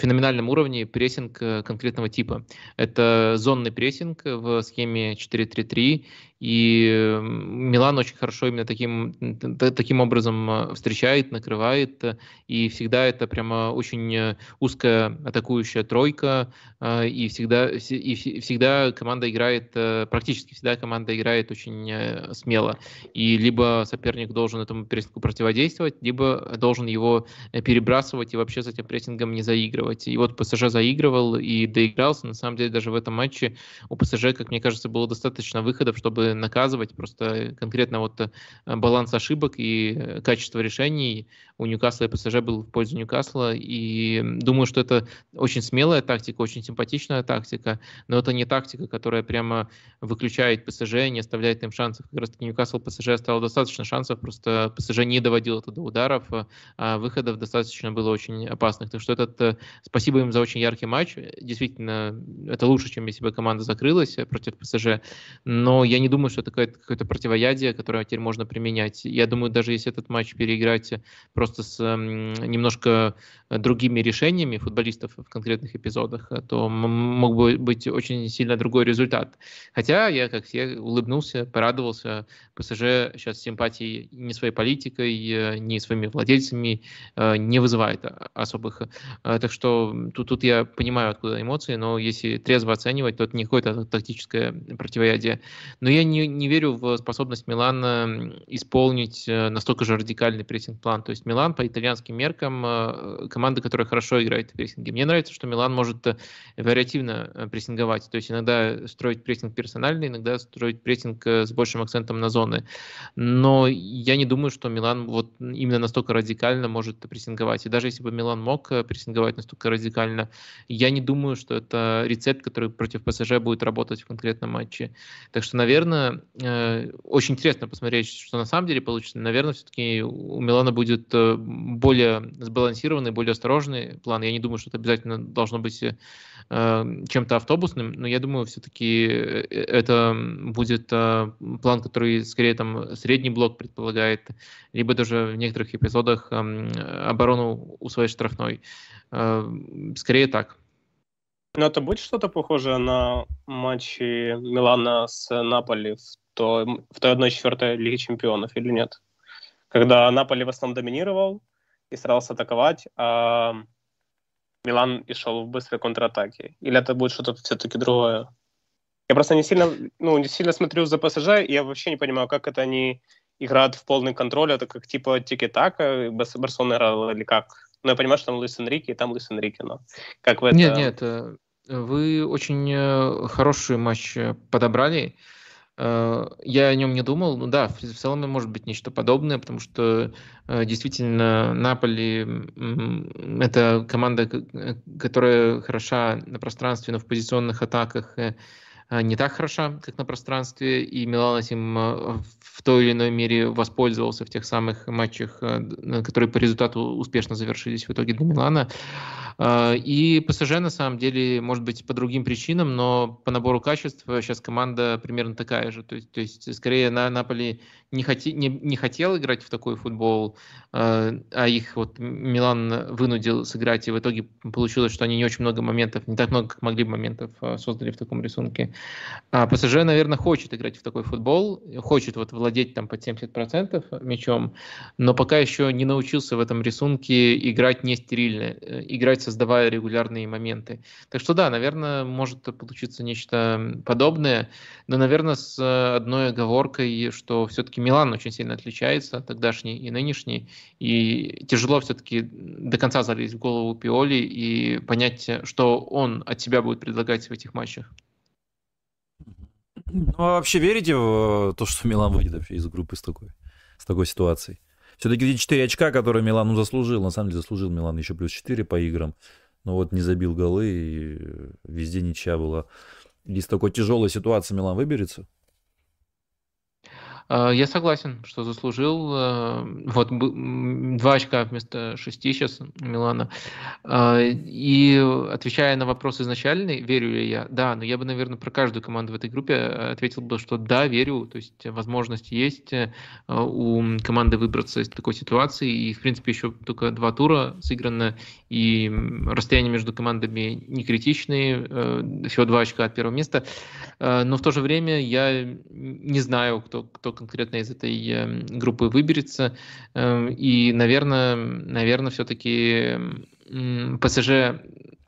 феноменальном уровне прессинг конкретного типа. Это зонный прессинг в схеме 4-3-3, и Милан очень хорошо именно таким, таким образом э, встречает, накрывает, э, и всегда это прямо очень э, узкая атакующая тройка, и всегда, и всегда команда играет, практически всегда команда играет очень смело. И либо соперник должен этому прессингу противодействовать, либо должен его перебрасывать и вообще с этим прессингом не заигрывать. И вот ПСЖ заигрывал и доигрался. На самом деле даже в этом матче у ПСЖ, как мне кажется, было достаточно выходов, чтобы наказывать, просто конкретно вот э, баланс ошибок и э, качество решений у Ньюкасла и ПСЖ был в пользу Ньюкасла, и думаю, что это очень смелая тактика, очень симпатичная тактика, но это не тактика, которая прямо выключает ПСЖ, не оставляет им шансов. Как раз таки Ньюкасл ПСЖ оставил достаточно шансов, просто ПСЖ не доводил это до ударов, а выходов достаточно было очень опасных. Так что этот, э, спасибо им за очень яркий матч, действительно, это лучше, чем если бы команда закрылась против ПСЖ, но я не думаю, что это какое-то, какое-то противоядие, которое теперь можно применять. Я думаю, даже если этот матч переиграть просто с немножко другими решениями футболистов в конкретных эпизодах, то мог бы быть очень сильно другой результат. Хотя я, как все, улыбнулся, порадовался. ПСЖ сейчас симпатии ни своей политикой, э, ни своими владельцами э, не вызывает особых. Э, так что тут, тут я понимаю, откуда эмоции, но если трезво оценивать, то это не какое-то тактическое противоядие. Но я не, не верю в способность Милана исполнить настолько же радикальный прессинг-план. То есть Милан по итальянским меркам э, команда, которая хорошо играет в прессинге. Мне нравится, что Милан может э, вариативно э, прессинговать, то есть иногда строить прессинг персональный, иногда строить прессинг с большим акцентом на зоны. Но я не думаю, что Милан вот именно настолько радикально может прессинговать. И даже если бы Милан мог прессинговать настолько радикально, я не думаю, что это рецепт, который против ПСЖ будет работать в конкретном матче. Так что, наверное, очень интересно посмотреть, что на самом деле получится. Наверное, все-таки у Милана будет более сбалансированный, более осторожный план. Я не думаю, что это обязательно должно быть э, чем-то автобусным, но я думаю, все-таки э, это будет э, план, который скорее там средний блок предполагает, либо даже в некоторых эпизодах э, оборону у своей штрафной. Э, скорее так. Но это будет что-то похожее на матчи Милана с Наполи в той, в той 1-4 Лиги Чемпионов или нет? когда Наполи в основном доминировал и старался атаковать, а Милан и шел в быстрой контратаке? Или это будет что-то все-таки другое? Я просто не сильно, ну, не сильно смотрю за ПСЖ, и я вообще не понимаю, как это они играют в полный контроль, это как типа тики-така, Барселона играла или как? Ну, я понимаю, что там Луис Энрике, и там Луис Энрике, но как вы это... Нет, нет, э, вы очень э, хороший матч э, подобрали. Я о нем не думал. Ну да, в целом может быть нечто подобное, потому что действительно Наполи – это команда, которая хороша на пространстве, но в позиционных атаках Э, не так хороша, как на пространстве, и Милан этим э, в той или иной мере воспользовался в тех самых матчах, э, которые по результату успешно завершились в итоге для Милана. И ПСЖ на самом деле, может быть, по другим причинам, но по набору качеств сейчас команда примерно такая же. То есть, то есть скорее на Наполи не, хоти, не, не хотел играть в такой футбол, а их вот Милан вынудил сыграть, и в итоге получилось, что они не очень много моментов, не так много, как могли бы моментов создали в таком рисунке. А ПСЖ, наверное, хочет играть в такой футбол, хочет вот владеть там под 70% мячом, но пока еще не научился в этом рисунке играть не стерильно, э, играть создавая регулярные моменты. Так что да, наверное, может получиться нечто подобное, но, наверное, с одной оговоркой, что все-таки Милан очень сильно отличается, тогдашний и нынешний, и тяжело все-таки до конца залезть в голову Пиоли и понять, что он от себя будет предлагать в этих матчах. Ну, а вообще верите в э, то, что Милан выйдет вообще из группы с такой, с такой ситуацией? Все-таки эти 4 очка, которые Милан ну, заслужил, на самом деле заслужил Милан еще плюс 4 по играм, но вот не забил голы, и везде ничья была. Из такой тяжелой ситуации Милан выберется? А, я согласен, что заслужил. Э, вот два очка вместо шести сейчас Милана. А, и отвечая на вопрос изначальный, верю ли я? Да, но я бы, наверное, про каждую команду в этой группе ответил бы, что да, верю. То есть возможность есть э, у команды выбраться из такой ситуации. И, в принципе, еще только два тура сыграно, и расстояние между командами не критичные, э, всего два очка от первого места. Но в то же время я не знаю, кто, кто конкретно из этой эм, группы выберется. Эм, и, наверное, наверное, все-таки ПСЖ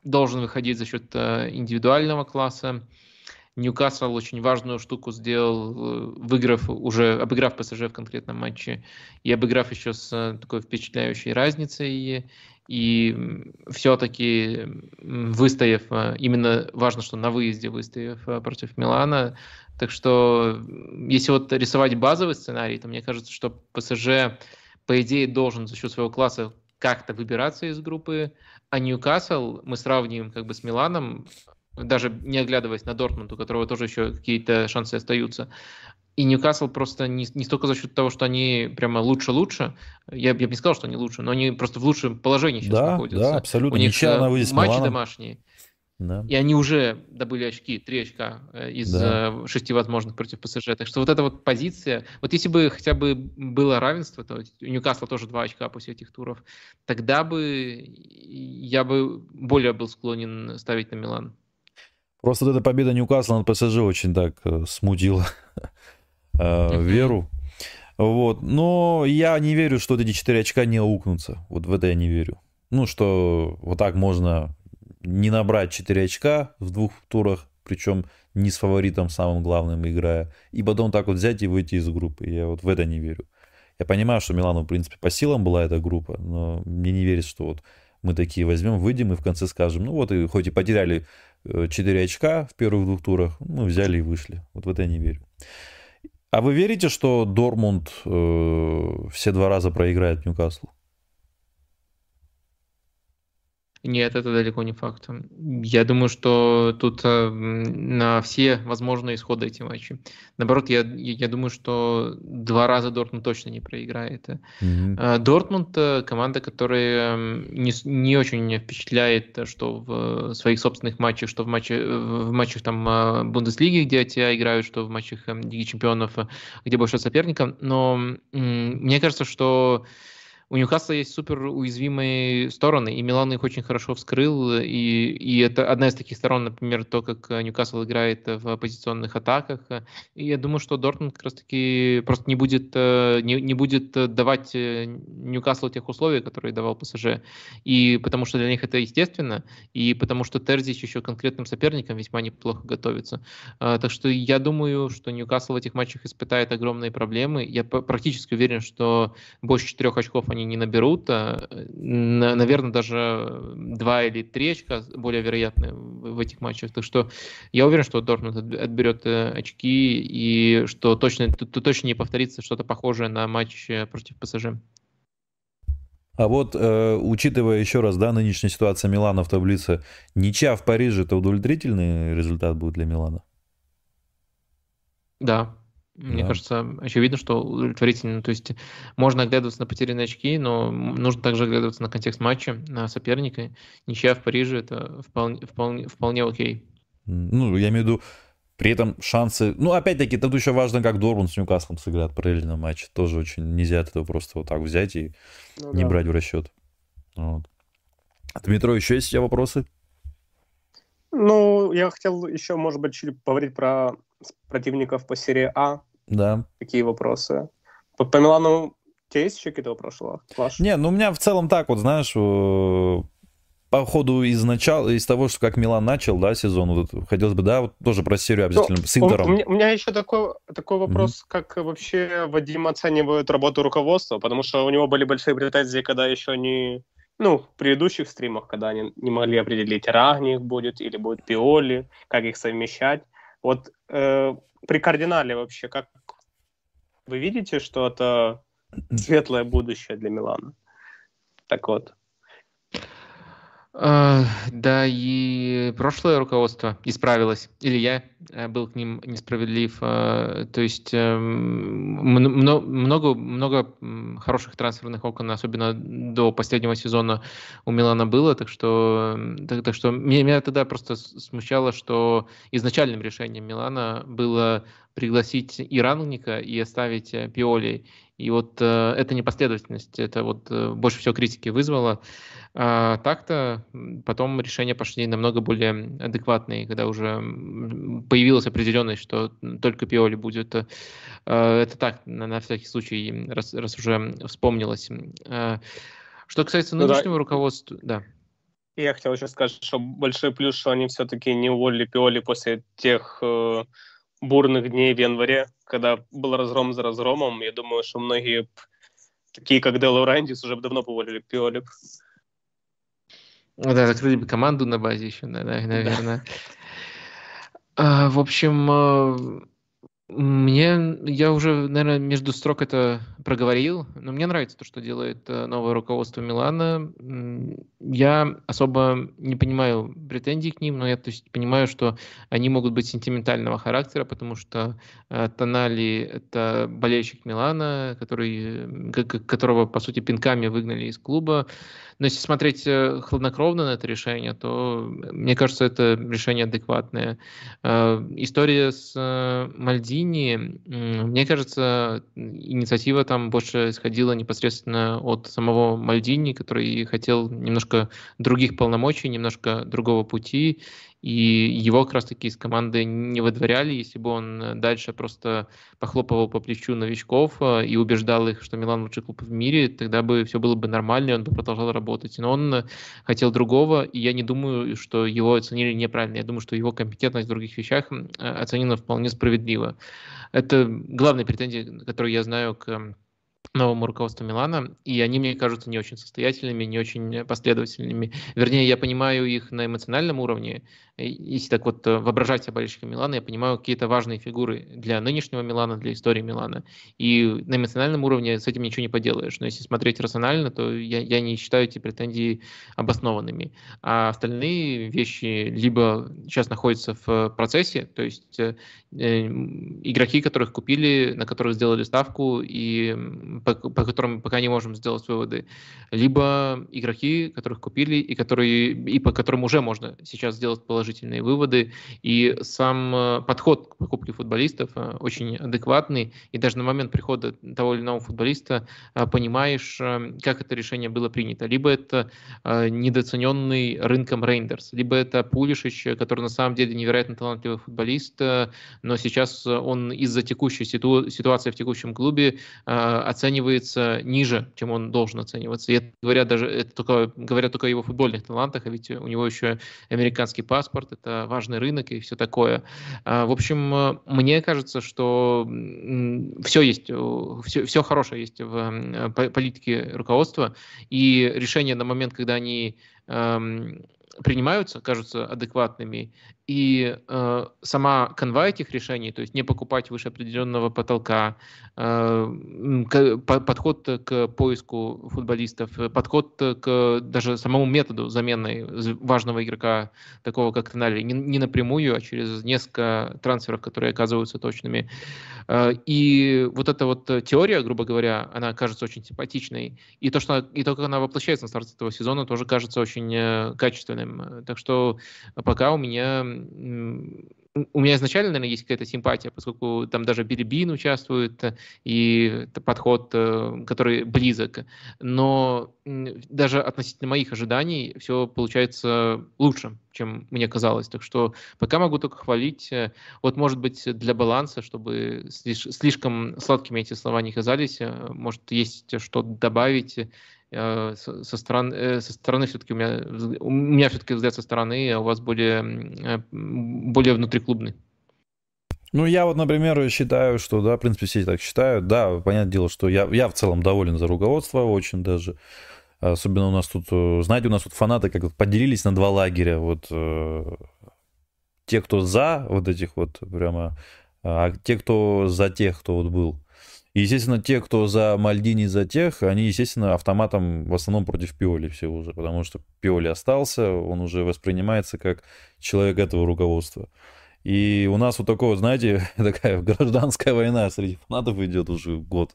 должен выходить за счет э, индивидуального класса. Ньюкасл очень важную штуку сделал, э, выиграв уже, обыграв ПСЖ в конкретном матче и обыграв еще с э, такой впечатляющей разницей. И все-таки выстояв, именно важно, что на выезде выстояв против Милана, так что, если вот рисовать базовый сценарий, то мне кажется, что ПСЖ, по идее, должен за счет своего класса как-то выбираться из группы, а Ньюкасл мы сравниваем как бы с Миланом, даже не оглядываясь на Дортмунд, у которого тоже еще какие-то шансы остаются. И Ньюкасл просто не, не столько за счет того, что они прямо лучше-лучше, я, я бы не сказал, что они лучше, но они просто в лучшем положении сейчас да, находятся. Да, абсолютно. У них Ничья на матчи домашние. Да. И они уже добыли очки, три очка э, из да. Э, шести возможных против ПСЖ. Так что вот эта вот позиция, вот если бы хотя бы было равенство, то у Ньюкасла тоже два очка после этих туров, тогда бы я бы более был склонен ставить на Милан. Просто вот эта победа Ньюкасла над ПСЖ очень так э, смутила веру. Вот. Но я не верю, что эти четыре очка не аукнутся. Вот в это я не верю. Ну, что вот так можно не набрать 4 очка в двух турах, причем не с фаворитом самым главным играя, и потом так вот взять и выйти из группы. Я вот в это не верю. Я понимаю, что Милану, в принципе, по силам была эта группа, но мне не верится, что вот мы такие возьмем, выйдем и в конце скажем, ну вот и хоть и потеряли 4 э, очка в первых двух турах, мы взяли и вышли. Вот в это я не верю. А вы верите, что Дормунд э, все два раза проиграет Ньюкаслу? Нет, это далеко не факт. Я думаю, что тут э, на все возможные исходы эти матчи. Наоборот, я, я думаю, что два раза Дортмунд точно не проиграет. Mm-hmm. Дортмунд команда, которая не, не очень впечатляет, что в своих собственных матчах, что в, матче, в матчах там Бундеслиги, где тебя играют, что в матчах Лиги Чемпионов, где больше соперников. Но мне кажется, что у Ньюкасла есть супер уязвимые стороны, и Милан их очень хорошо вскрыл, и, и это одна из таких сторон, например, то, как Ньюкасл играет в позиционных атаках, и я думаю, что Дортмунд как раз-таки просто не будет, э, не, не будет давать э, Ньюкаслу тех условий, которые давал ПСЖ, и потому что для них это естественно, и потому что Терзич еще конкретным соперникам весьма неплохо готовится. Так что я думаю, что Ньюкасл в этих матчах испытает огромные проблемы. Я практически уверен, что больше четырех очков они не наберут. А, наверное, даже два или три очка более вероятны в этих матчах. Так что я уверен, что Дортмунд отберет э, очки и что точно, точно не повторится что-то похожее на матч э, против ПСЖ. А вот, э, учитывая еще раз, да, нынешняя ситуация Милана в таблице, ничья в Париже это удовлетворительный результат будет для Милана? Да, мне да. кажется, очевидно, что удовлетворительно. То есть можно оглядываться на потерянные очки, но нужно также оглядываться на контекст матча, на соперника. Ничья в Париже это вполне, вполне, вполне окей. Ну, я имею в виду, при этом шансы... Ну, опять-таки, тут еще важно, как Дормунд с Ньюкаслом сыграет параллельно матч. Тоже очень нельзя от этого просто вот так взять и ну, не да. брать в расчет. Вот. А Дмитро, еще есть у тебя вопросы? Ну, я хотел еще, может быть, чуть поговорить про противников по серии А. Да. Какие вопросы? По, по Милану тебя есть еще какие-то вопросы, Ваш? Не, ну у меня в целом так вот, знаешь, э, по ходу из начала, из того, что как Милан начал, да, сезон, вот, хотелось бы, да, вот тоже про серию обязательно ну, с Интером. У, меня, у меня еще такой, такой вопрос, mm-hmm. как вообще Вадим оценивает работу руководства, потому что у него были большие претензии, когда еще не, ну, в предыдущих стримах, когда они не могли определить, Рагник будет или будет Пиоли, как их совмещать. Вот э, при кардинале вообще, как вы видите, что это светлое будущее для Милана? Так вот. А, да, и прошлое руководство исправилось, или я э, был к ним несправедлив. А, то есть эм, много, много хороших трансферных окон, особенно до последнего сезона у Милана было, так что, так, так что меня, меня тогда просто смущало, что изначальным решением Милана было пригласить и Рангника, и оставить э, Пиоли. И вот э, эта непоследовательность, это вот э, больше всего критики вызвало. А так-то потом решения пошли намного более адекватные, когда уже появилась определенность, что только Пиоли будет. Э, это так, на, на всякий случай, раз, раз уже вспомнилось. Э, что касается нынешнего ну, да. руководства, да. Я хотел еще сказать, что большой плюс, что они все-таки не уволили Пиоли после тех э, бурных дней в январе, когда был разгром за разгромом. Я думаю, что многие, такие как Дело Рандис, уже давно поволили Пиоли. Да, закрыли бы команду на базе еще, да, наверное. А, в общем, э, мне, я уже, наверное, между строк это проговорил, но мне нравится то, что делает э, новое руководство Милана. Я особо не понимаю претензий к ним, но я то есть, понимаю, что они могут быть сентиментального характера, потому что э, Тонали — это болельщик Милана, который, которого, по сути, пинками выгнали из клуба. Но если смотреть э, хладнокровно на это решение, то, мне кажется, это решение адекватное. История с э, Мальдини, мне кажется, инициатива там больше исходила непосредственно от самого Мальдини, который хотел немножко других полномочий, немножко другого пути, и его как раз-таки из команды не выдворяли, если бы он дальше просто похлопывал по плечу новичков э, и убеждал их, что Милан лучший клуб в мире, тогда бы все было бы нормально, и он бы продолжал работать. Но он хотел другого, и я не думаю, что его оценили неправильно. Я думаю, что его компетентность в других вещах оценена вполне справедливо. Это главная претензия, которую я знаю к новому руководству Милана, и они мне кажутся не очень состоятельными, не очень последовательными. Вернее, я понимаю их на эмоциональном уровне, если так вот э, воображать себя болельщиком Милана, я понимаю какие-то важные фигуры для нынешнего Милана, для истории Милана. И на эмоциональном уровне с этим ничего не поделаешь. Но если смотреть рационально, то я, я не считаю эти претензии обоснованными. А остальные вещи либо сейчас находятся в процессе, то есть э игроки, которых купили, на которых сделали ставку и по, по которым пока не можем сделать выводы, либо игроки, которых купили и которые и по которым уже можно сейчас сделать положительные выводы. И сам э, подход к покупке футболистов э, очень адекватный. И даже на момент прихода того или иного футболиста понимаешь, как это решение было принято. Либо это недооцененный рынком Рейндерс, либо это Пулишич, который на самом деле невероятно талантливый футболист, но сейчас он из-за текущей ситу- ситуации в текущем клубе э, оценивается ниже, чем он должен оцениваться. И это говорят даже это только, говорят только о его футбольных талантах, а ведь у него еще американский паспорт, это важный рынок и все такое. Э, в общем, мне кажется, что все есть, все, все хорошее есть в политике руководства, и решение на момент, когда они эм, принимаются, кажутся адекватными, и э, сама канва этих решений, то есть не покупать выше определенного потолка, э, к, по, подход к поиску футболистов, подход к даже самому методу замены важного игрока, такого как Тонали, не, не напрямую, а через несколько трансферов, которые оказываются точными. Э, и вот эта вот теория, грубо говоря, она кажется очень симпатичной, и то, что и то, как она воплощается на старте этого сезона, тоже кажется очень э, качественным. Так что пока у меня у меня изначально, наверное, есть какая-то симпатия, поскольку там даже Билли Бин участвует, и это подход, э, который близок. Но даже относительно моих ожиданий все получается лучше, чем мне казалось. Так что пока могу только хвалить. Вот, может быть, для баланса, чтобы слишком сладкими эти слова не казались, э, может, есть что добавить Э, со стороны, э, со стороны все-таки у меня, у меня все-таки взгляд со стороны, а у вас более, э, более внутриклубный. Ну, я вот, например, считаю, что, да, в принципе, все так считают. Да, понятное дело, что я, я в целом доволен за руководство очень даже. Особенно у нас тут, знаете, у нас тут фанаты как поделились на два лагеря. Вот те, кто за вот этих вот прямо, а те, кто за тех, кто вот был. Естественно, те, кто за Мальдини, за тех, они, естественно, автоматом в основном против Пиоли все уже, потому что Пиоли остался, он уже воспринимается как человек этого руководства. И у нас вот такое, знаете, такая гражданская война среди фанатов идет уже год.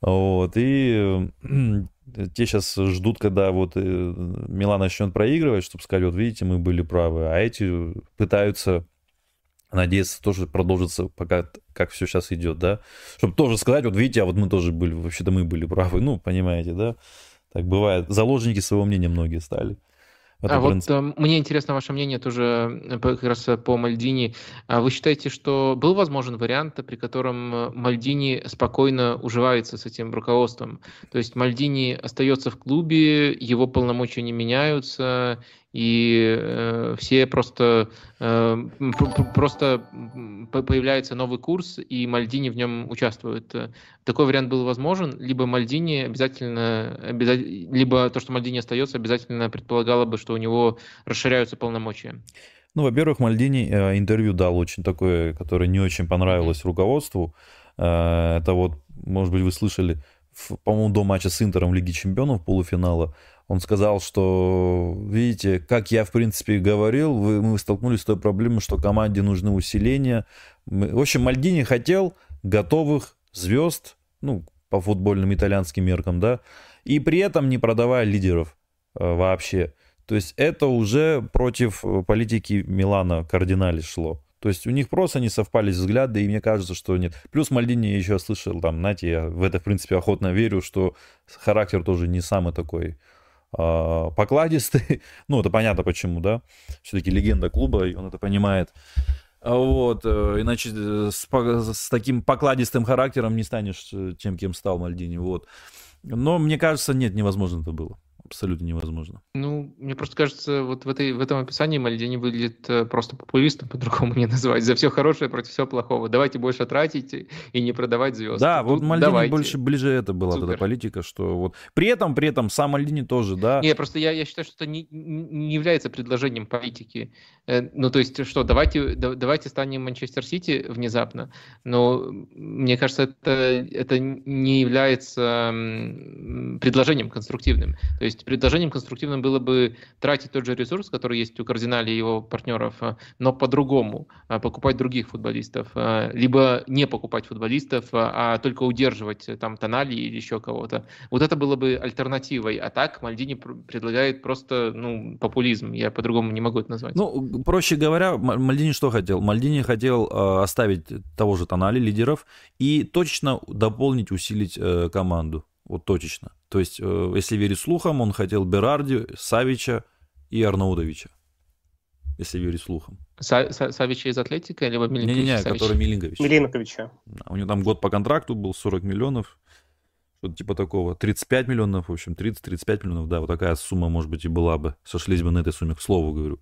Вот, и те сейчас ждут, когда вот э, Милан начнет проигрывать, чтобы сказать, вот видите, мы были правы, а эти пытаются надеяться тоже продолжится, пока как все сейчас идет, да, чтобы тоже сказать, вот видите, а вот мы тоже были, вообще-то мы были правы, ну, понимаете, да, так бывает, заложники своего мнения многие стали. Это а вот э, мне интересно ваше мнение тоже э, как раз по Мальдини. А вы считаете, что был возможен вариант, при котором э, Мальдини спокойно уживается с этим руководством? То есть Мальдини остается в клубе, его полномочия не меняются, и э, все просто э, просто появляется новый курс, и Мальдини в нем участвует. Такой вариант был возможен, либо Мальдини обязательно, обязательно либо то, что Мальдини остается, обязательно предполагало бы, что у него расширяются полномочия. Ну, во-первых, Мальдини э, интервью дал очень такое, которое не очень понравилось руководству. Э, это вот, может быть, вы слышали, по-моему, до матча с Интером в Лиге Чемпионов полуфинала он сказал, что, видите, как я, в принципе, говорил, вы, мы столкнулись с той проблемой, что команде нужны усиления. В общем, Мальдини хотел готовых звезд, ну, по футбольным итальянским меркам, да, и при этом не продавая лидеров э, вообще. То есть это уже против э, политики Милана кардинали шло. То есть у них просто не совпали взгляды, и мне кажется, что нет. Плюс Мальдини еще слышал, там, знаете, я в это, в принципе, охотно верю, что характер тоже не самый такой покладистый. ну, это понятно почему, да. Все-таки легенда клуба, и он это понимает. Вот, э, иначе э, с, с таким покладистым характером не станешь э, тем, кем стал Мальдини. Вот. Но мне кажется, нет, невозможно это было абсолютно невозможно. Ну, мне просто кажется, вот в, этой, в этом описании Мальдини выглядит э, просто популистом, по-другому не называть. За все хорошее против всего плохого. Давайте больше тратить и не продавать звезд. Да, вот Мальдини давайте. больше ближе это была Супер. эта политика, что вот при этом, при этом сам Мальдини тоже, да. Не, просто я, я считаю, что это не, не является предложением политики. Э, ну, то есть, что, давайте, давайте станем Манчестер Сити внезапно. Но мне кажется, это, это не является предложением конструктивным. То есть есть предложением конструктивным было бы тратить тот же ресурс, который есть у Кардинали и его партнеров, а, но по-другому, а, покупать других футболистов, а, либо не покупать футболистов, а только удерживать э, там Тонали или еще кого-то. Вот это было бы альтернативой. А так Мальдини предлагает просто ну, популизм. Я по-другому не могу это назвать. Ну, проще говоря, Мальдини что хотел? Мальдини хотел оставить того же Тонали, лидеров, и точно дополнить, усилить э, команду. Вот точечно. То есть, э, если верить слухам, он хотел Берарди, Савича и Арнаудовича. Если верить слухам. Са Савича из Атлетика, либо Милинковича? Не-не-не, который Милинкович. Милинковича. У него там год по контракту был, 40 миллионов что-то типа такого. 35 миллионов, в общем, 30-35 миллионов, да, вот такая сумма, может быть, и была бы. Сошлись бы на этой сумме, к слову говорю.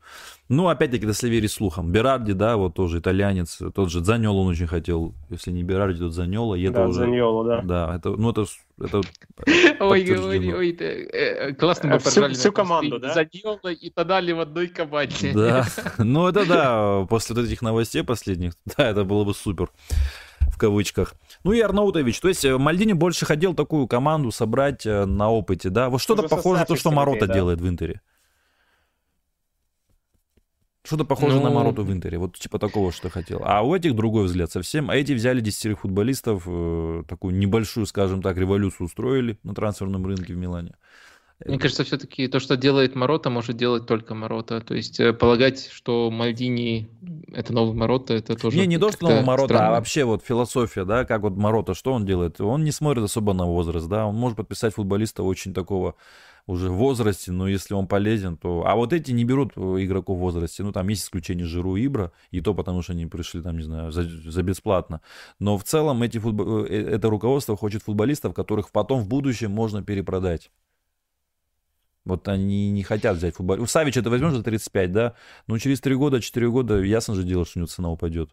Ну, опять-таки, если верить слухам. Берарди, да, вот тоже итальянец, тот же Заньол он очень хотел. Если не Берарди, то Заньола. И это да, уже... Заньола, да. Да, это, ну, это, это Ой, ой, ой, э, классно мы всю, всю команду, да? Заньола и Тадали в одной команде. Да, ну это да, после вот этих новостей последних, да, это было бы супер в кавычках. Ну и Арнаутович. То есть э, Мальдини больше хотел такую команду собрать э, на опыте, да? Вот что-то похоже на то, что Марота да. делает в Интере. Что-то похоже ну... на Мароту в Интере. Вот типа такого, что хотел. А у этих другой взгляд совсем. А эти взяли десятерых футболистов, э, такую небольшую, скажем так, революцию устроили на трансферном рынке в Милане. Мне кажется, все-таки то, что делает Морота, может делать только Морота. То есть э, полагать, что Мальдини это новый Морота, это тоже. Не, не то, что новый Морота, а вообще вот философия, да, как вот Морота, что он делает? Он не смотрит особо на возраст, да, он может подписать футболиста очень такого уже в возрасте, но если он полезен, то... А вот эти не берут э, игроков в возрасте. Ну, там есть исключение Жиру и Ибра, и то потому, что они пришли, там, не знаю, за, за бесплатно. Но в целом эти футбол... Э, это руководство хочет футболистов, которых потом в будущем можно перепродать. Вот они не хотят взять футбол. У Савича ты возьмешь за 35, да? Ну, через 3 года, 4 года, ясно же дело, что у него цена упадет.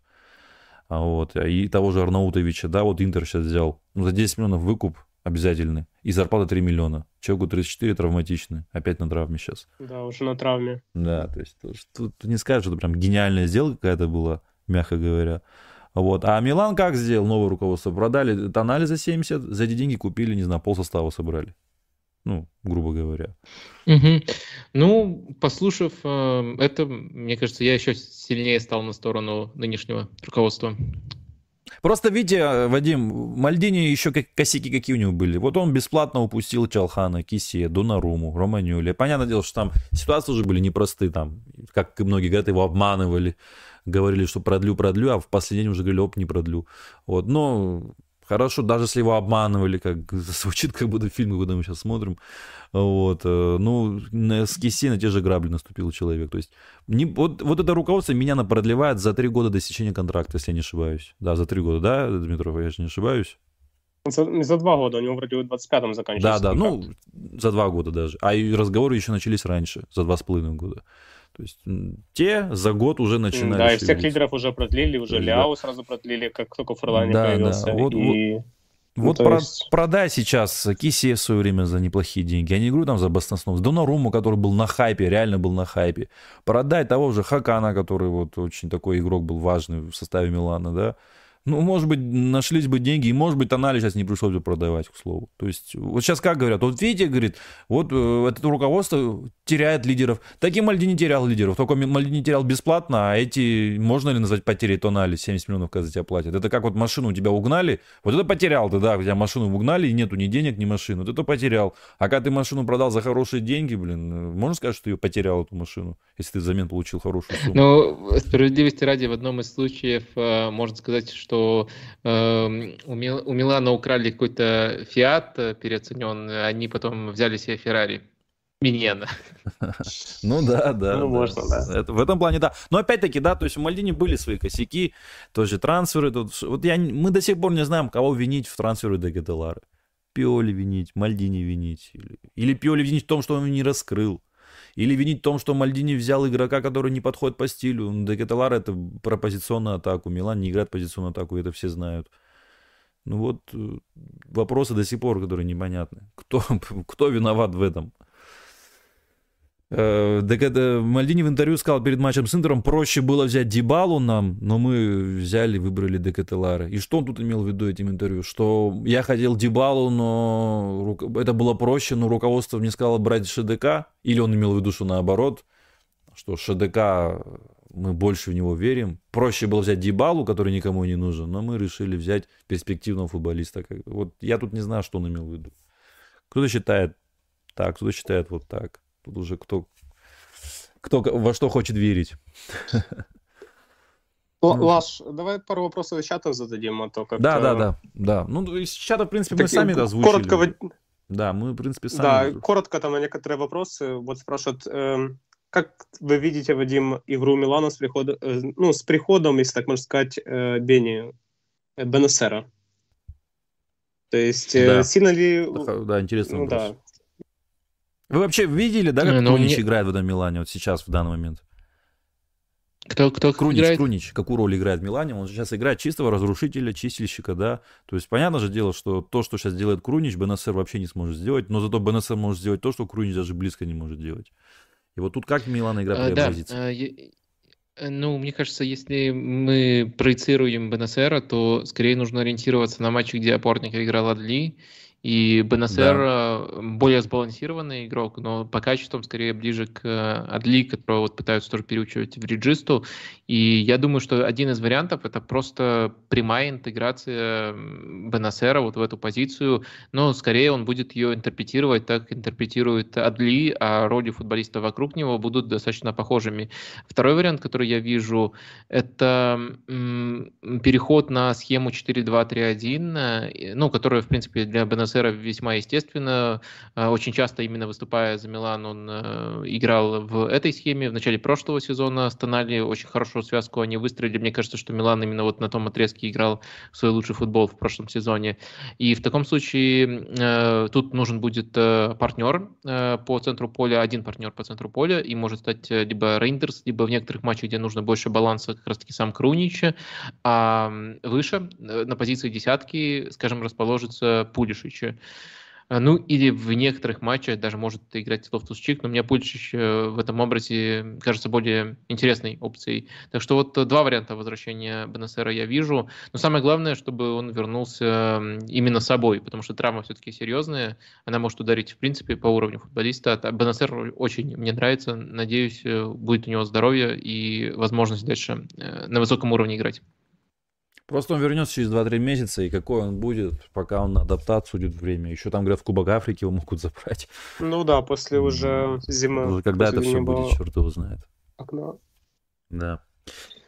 А вот. И того же Арнаутовича, да, вот Интер сейчас взял. Ну, за 10 миллионов выкуп обязательный. И зарплата 3 миллиона. Человеку 34 травматичный. Опять на травме сейчас. Да, уже на травме. Да, то есть тут не скажешь, что это прям гениальная сделка какая-то была, мягко говоря. Вот. А Милан как сделал новое руководство? Продали тонали за 70, за эти деньги купили, не знаю, пол состава собрали ну, грубо говоря. Угу. Ну, послушав э, это, мне кажется, я еще сильнее стал на сторону нынешнего руководства. Просто видите, Вадим, Мальдини еще как, косяки какие у него были. Вот он бесплатно упустил Чалхана, Кисе, Донаруму, Романюли. Понятное дело, что там ситуации уже были непростые. Там, как многие говорят, его обманывали. Говорили, что продлю, продлю, а в последний день уже говорили, оп, не продлю. Вот, но Хорошо, даже если его обманывали, как звучит, как будто фильмы, куда мы сейчас смотрим. Вот, э, ну, с Киси на те же грабли наступил человек. То есть, не, вот, вот это руководство меня продлевает за три года до истечения контракта, если я не ошибаюсь. Да, за три года, да, Дмитров, я же не ошибаюсь? За, не за два года, у него вроде в 25-м заканчивается. Да, да, контракт. ну, за два года даже. А и разговоры еще начались раньше, за два с половиной года. То есть те за год уже начинали Да, и всех лидеров уже продлили, уже Ляо сразу продлили, как только Форлани да, появился. Да. Вот, и... вот, ну, вот про, есть... продай сейчас Кисе в свое время за неплохие деньги. Я не говорю там за баснослов. Доноруму, который был на хайпе, реально был на хайпе. Продай того же Хакана, который вот очень такой игрок был важный в составе Милана, да. Ну, может быть, нашлись бы деньги, и, может быть, Тонали сейчас не пришлось бы продавать, к слову. То есть, вот сейчас как говорят, вот видите, говорит, вот э, это руководство теряет лидеров. Так и Мальдини терял лидеров, только Мальдини терял бесплатно, а эти, можно ли назвать потерей Тонали, 70 миллионов, когда тебя платят? Это как вот машину у тебя угнали, вот это потерял ты, да, у тебя машину угнали, и нету ни денег, ни машины, вот это потерял. А когда ты машину продал за хорошие деньги, блин, э, можно сказать, что ты ее потерял, эту машину, если ты взамен получил хорошую сумму? Ну, справедливости ради, в одном из случаев э, можно сказать, что что э, у, Мил, у Милана украли какой-то Фиат э, переоцененный, они потом взяли себе Феррари. Миньена. Ну да, да. Ну, можно, да. Это, в этом плане, да. Но опять-таки, да, то есть у Мальдини были свои косяки, тоже трансферы. Тут, вот я, мы до сих пор не знаем, кого винить в трансферы до Гетелары. Пиоли винить, Мальдини винить. Или, или Пиоли винить в том, что он не раскрыл. Или винить в том, что Мальдини взял игрока, который не подходит по стилю. Ну, это про позиционную атаку. Милан не играет позиционную атаку, это все знают. Ну вот э, вопросы до сих пор, которые непонятны. Кто, кто виноват в этом? Э, Мальдини в интервью сказал перед матчем с Интером, проще было взять Дибалу нам, но мы взяли, выбрали Декателара. И что он тут имел в виду этим интервью? Что я хотел Дибалу, но это было проще, но руководство мне сказало брать ШДК? Или он имел в виду, что наоборот, что ШДК мы больше в него верим. Проще было взять Дибалу, который никому не нужен, но мы решили взять перспективного футболиста. Вот я тут не знаю, что он имел в виду. Кто-то считает так, кто-то считает вот так. Тут уже кто, кто во что хочет верить. Лаш, давай пару вопросов из чата зададим, а то как Да, да, да, да. Ну, из чата, в принципе, мы сами озвучили. Коротко... Да, мы, в принципе, сами. Да, коротко там на некоторые вопросы. Вот спрашивают, э, как вы видите, Вадим, игру Милана с приходом, э, ну, с приходом, если так можно сказать, э, Бени, э, Бенесера? То есть, да. сильно ли... Да, интересно. Ну, да. Вы вообще видели, да, как ну, Крунич мне... играет в этом Милане вот сейчас, в данный момент? Кто, кто Крунич, играет? Крунич, какую роль играет в Милане? Он сейчас играет чистого разрушителя, чистильщика, да. То есть, понятно же дело, что то, что сейчас делает Крунич, БНСР вообще не сможет сделать, но зато БНСР может сделать то, что Крунич даже близко не может делать. И вот тут как Милана игра а, преобразится? Да, э, ну, мне кажется, если мы проецируем БНСР, то скорее нужно ориентироваться на матчи, где опорник играл Адли, и Бенасер да. более сбалансированный игрок, но по качествам скорее ближе к э, Адли, которого вот пытаются тоже переучивать в реджисту. И я думаю, что один из вариантов это просто прямая интеграция Бенасера вот в эту позицию, но скорее он будет ее интерпретировать так, как интерпретирует Адли, а роли футболиста вокруг него будут достаточно похожими. Второй вариант, который я вижу, это переход на схему 4-2-3-1, э, ну, которая, в принципе, для Бенасера Бенасера весьма естественно. А, очень часто именно выступая за Милан, он э, играл в этой схеме. В начале прошлого сезона Стонали очень хорошую связку они выстроили. Мне кажется, что Милан именно вот на том отрезке играл свой лучший футбол в прошлом сезоне. И в таком случае э, тут нужен будет э, партнер по центру поля, один партнер по центру поля, и может стать либо Рейндерс, либо в некоторых матчах, где нужно больше баланса, как раз таки сам Крунич, а выше на позиции десятки, скажем, расположится Пулишич. Пулишича. А, ну, или в некоторых матчах даже может играть Лофтус-Чик, но мне Пулишич э, в этом образе кажется более интересной опцией. Так что вот два варианта возвращения Беннасера я вижу. Но самое главное, чтобы он вернулся именно собой, потому что травма все-таки серьезная. Она может ударить, в принципе, по уровню футболиста. А Беннасер очень мне нравится. Надеюсь, э, будет у него здоровье и возможность дальше э, на высоком уровне играть. Просто он вернется через 2-3 месяца, и какой он будет, пока он на адаптацию идет время. Еще там, говорят, в Кубок Африки его могут забрать. Ну да, после уже зимы. Уже когда это все будет, черт его знает. Окна. Да.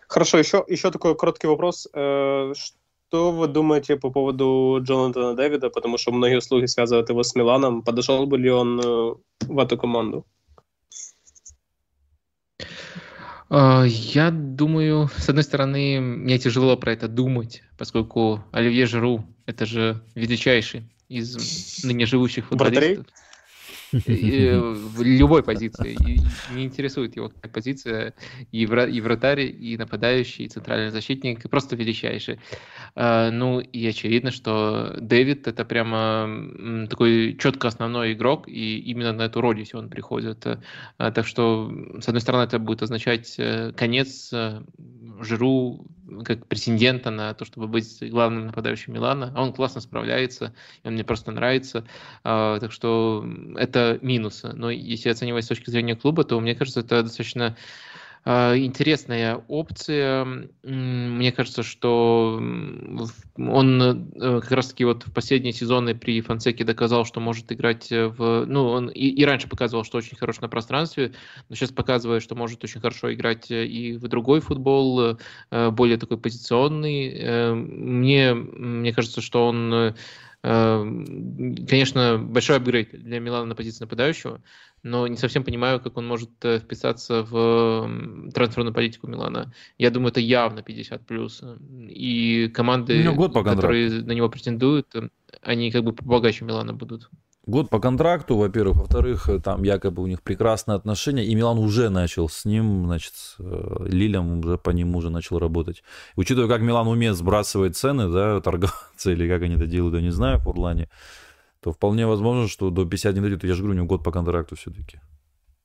Хорошо, еще, еще такой короткий вопрос. Э, что вы думаете по поводу Джонатана Дэвида? Потому что многие слухи связывают его с Миланом. Подошел бы ли он э, в эту команду? А, я думаю, с одной стороны, мне тяжело про это думать, поскольку Оливье Жиру – это же величайший из ныне живущих футболистов. В любой позиции. Не интересует его позиция и вратарь, и нападающий, и центральный защитник. Просто величайший. А, ну и очевидно, что Дэвид это прямо такой четко основной игрок, и именно на эту роль, если он приходит. А, так что, с одной стороны, это будет означать э, конец э, Жиру как претендента на то, чтобы быть главным нападающим Милана. А он классно справляется, и он мне просто нравится. А, так что это минусы. Но если оценивать с точки зрения клуба, то мне кажется, это достаточно интересная опция. Мне кажется, что он э, как раз-таки вот в последние сезоны при Фансеке доказал, что может играть в... Ну, он и, и раньше показывал, что очень хорош на пространстве, но сейчас показывает, что может очень хорошо играть и в другой футбол, э, более такой позиционный. Э, мне, мне кажется, что он Конечно, большой апгрейд для Милана на позиции нападающего, но не совсем понимаю, как он может э, вписаться в трансферную политику Милана. Я думаю, это явно 50 плюс. И команды, год по которые на него претендуют, э, они как бы побогаче Милана будут. Год по контракту, во-первых. Во-вторых, э, там якобы у них прекрасные отношения. И Милан уже начал с ним, значит, с Лилем уже по нему уже начал работать. Учитывая, как Милан умеет сбрасывать цены, да, торговаться, или как они это делают, я не знаю, в Урлане то вполне возможно, что до 50 не дойдет. Я же говорю, у него год по контракту все-таки.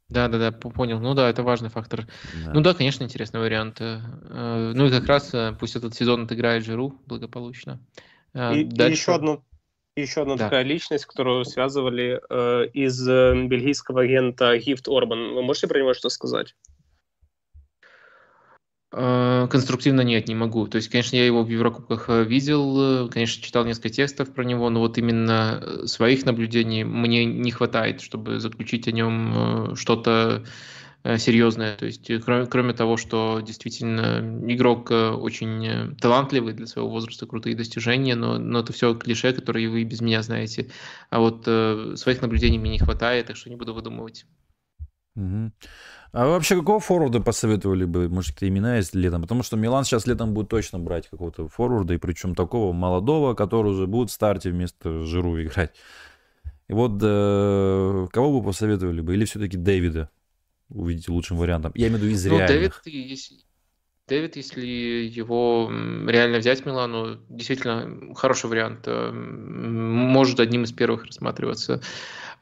Да, да, да, понял. Ну да, это важный фактор. Да. Ну да, конечно, интересный вариант. Э, ну и как раз э, пусть этот сезон отыграет Жиру благополучно. Э, и, Дальше... и еще одну еще одна да. такая личность, которую связывали э, из бельгийского агента Гифт Орбан. Вы можете про него что сказать? Э, конструктивно нет, не могу. То есть, конечно, я его в Еврокубках э, видел, э, конечно, читал несколько текстов про него, но вот именно своих наблюдений мне не хватает, чтобы заключить о нем что-то серьезное. То есть, кроме, кроме того, что действительно игрок очень талантливый для своего возраста, крутые достижения, но, но это все клише, которые вы без меня знаете. А вот своих наблюдений мне не хватает, так что не буду выдумывать. Угу. А вообще какого форварда посоветовали бы? Может, какие имена есть летом? Потому что Милан сейчас летом будет точно брать какого-то форварда, и причем такого молодого, который уже будет в старте вместо Жиру играть. И вот э, кого бы посоветовали бы? Или все-таки Дэвида увидите лучшим вариантом? Я имею в виду из ну, реальных. Дэвид, если, Дэвид, если его реально взять Милану, действительно хороший вариант. Э, может одним из первых рассматриваться.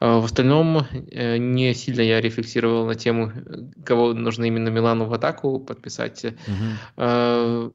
А в остальном э, не сильно я рефлексировал на тему, кого нужно именно Милану в атаку подписать. Угу. ну,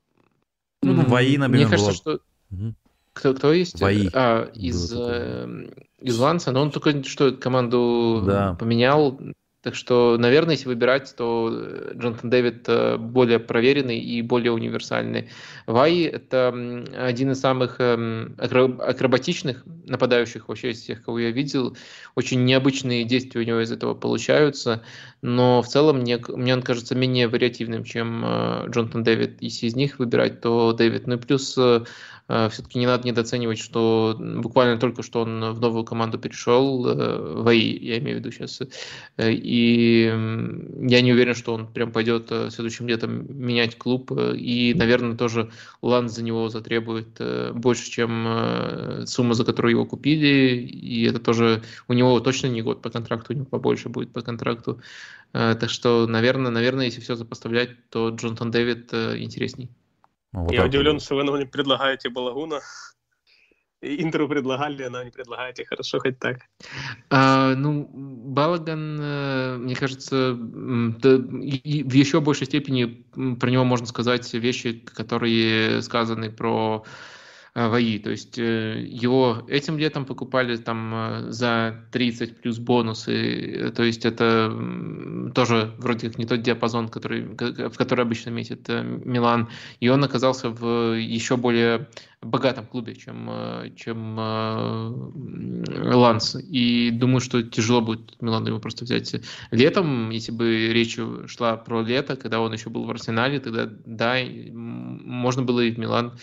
ну, Ваи, например, Мне кажется, было... что... Угу. Кто, кто есть? Ваи. А, из, э, из Ланса, но он только что команду да. поменял, так что, наверное, если выбирать, то э, Джонатан Дэвид э, более проверенный и более универсальный. Вай – это один из самых эм, акробатичных нападающих вообще из всех, кого я видел. Очень необычные действия у него из этого получаются, но в целом мне, мне он кажется менее вариативным, чем э, Джонатан Дэвид. Если из них выбирать, то Дэвид. Ну и плюс все-таки не надо недооценивать, что буквально только что он в новую команду перешел, э, в АИ, я имею в виду сейчас, э, и я не уверен, что он прям пойдет следующим летом менять клуб, и, наверное, тоже Лан за него затребует больше, чем сумма, за которую его купили, и это тоже у него точно не год по контракту, у него побольше будет по контракту, так что, наверное, наверное, если все запоставлять, то Джонатан Дэвид интересней. Вот Я удивлен, вот. что вы нам не предлагаете Балагуна. Интеру предлагали, но не предлагаете. Хорошо, хоть так. А, ну, Балаган, э, мне кажется, да, и в еще большей степени про него можно сказать вещи, которые сказаны про ВАИ. То есть э, его этим летом покупали там э, за 30 плюс бонусы. То есть это тоже вроде как не тот диапазон, который, в который обычно метит Милан. И он оказался в еще более богатом клубе, чем, чем Ланс. И думаю, что тяжело будет Милану его просто взять летом. Если бы речь шла про лето, когда он еще был в Арсенале, тогда да, можно было и в Милан Э,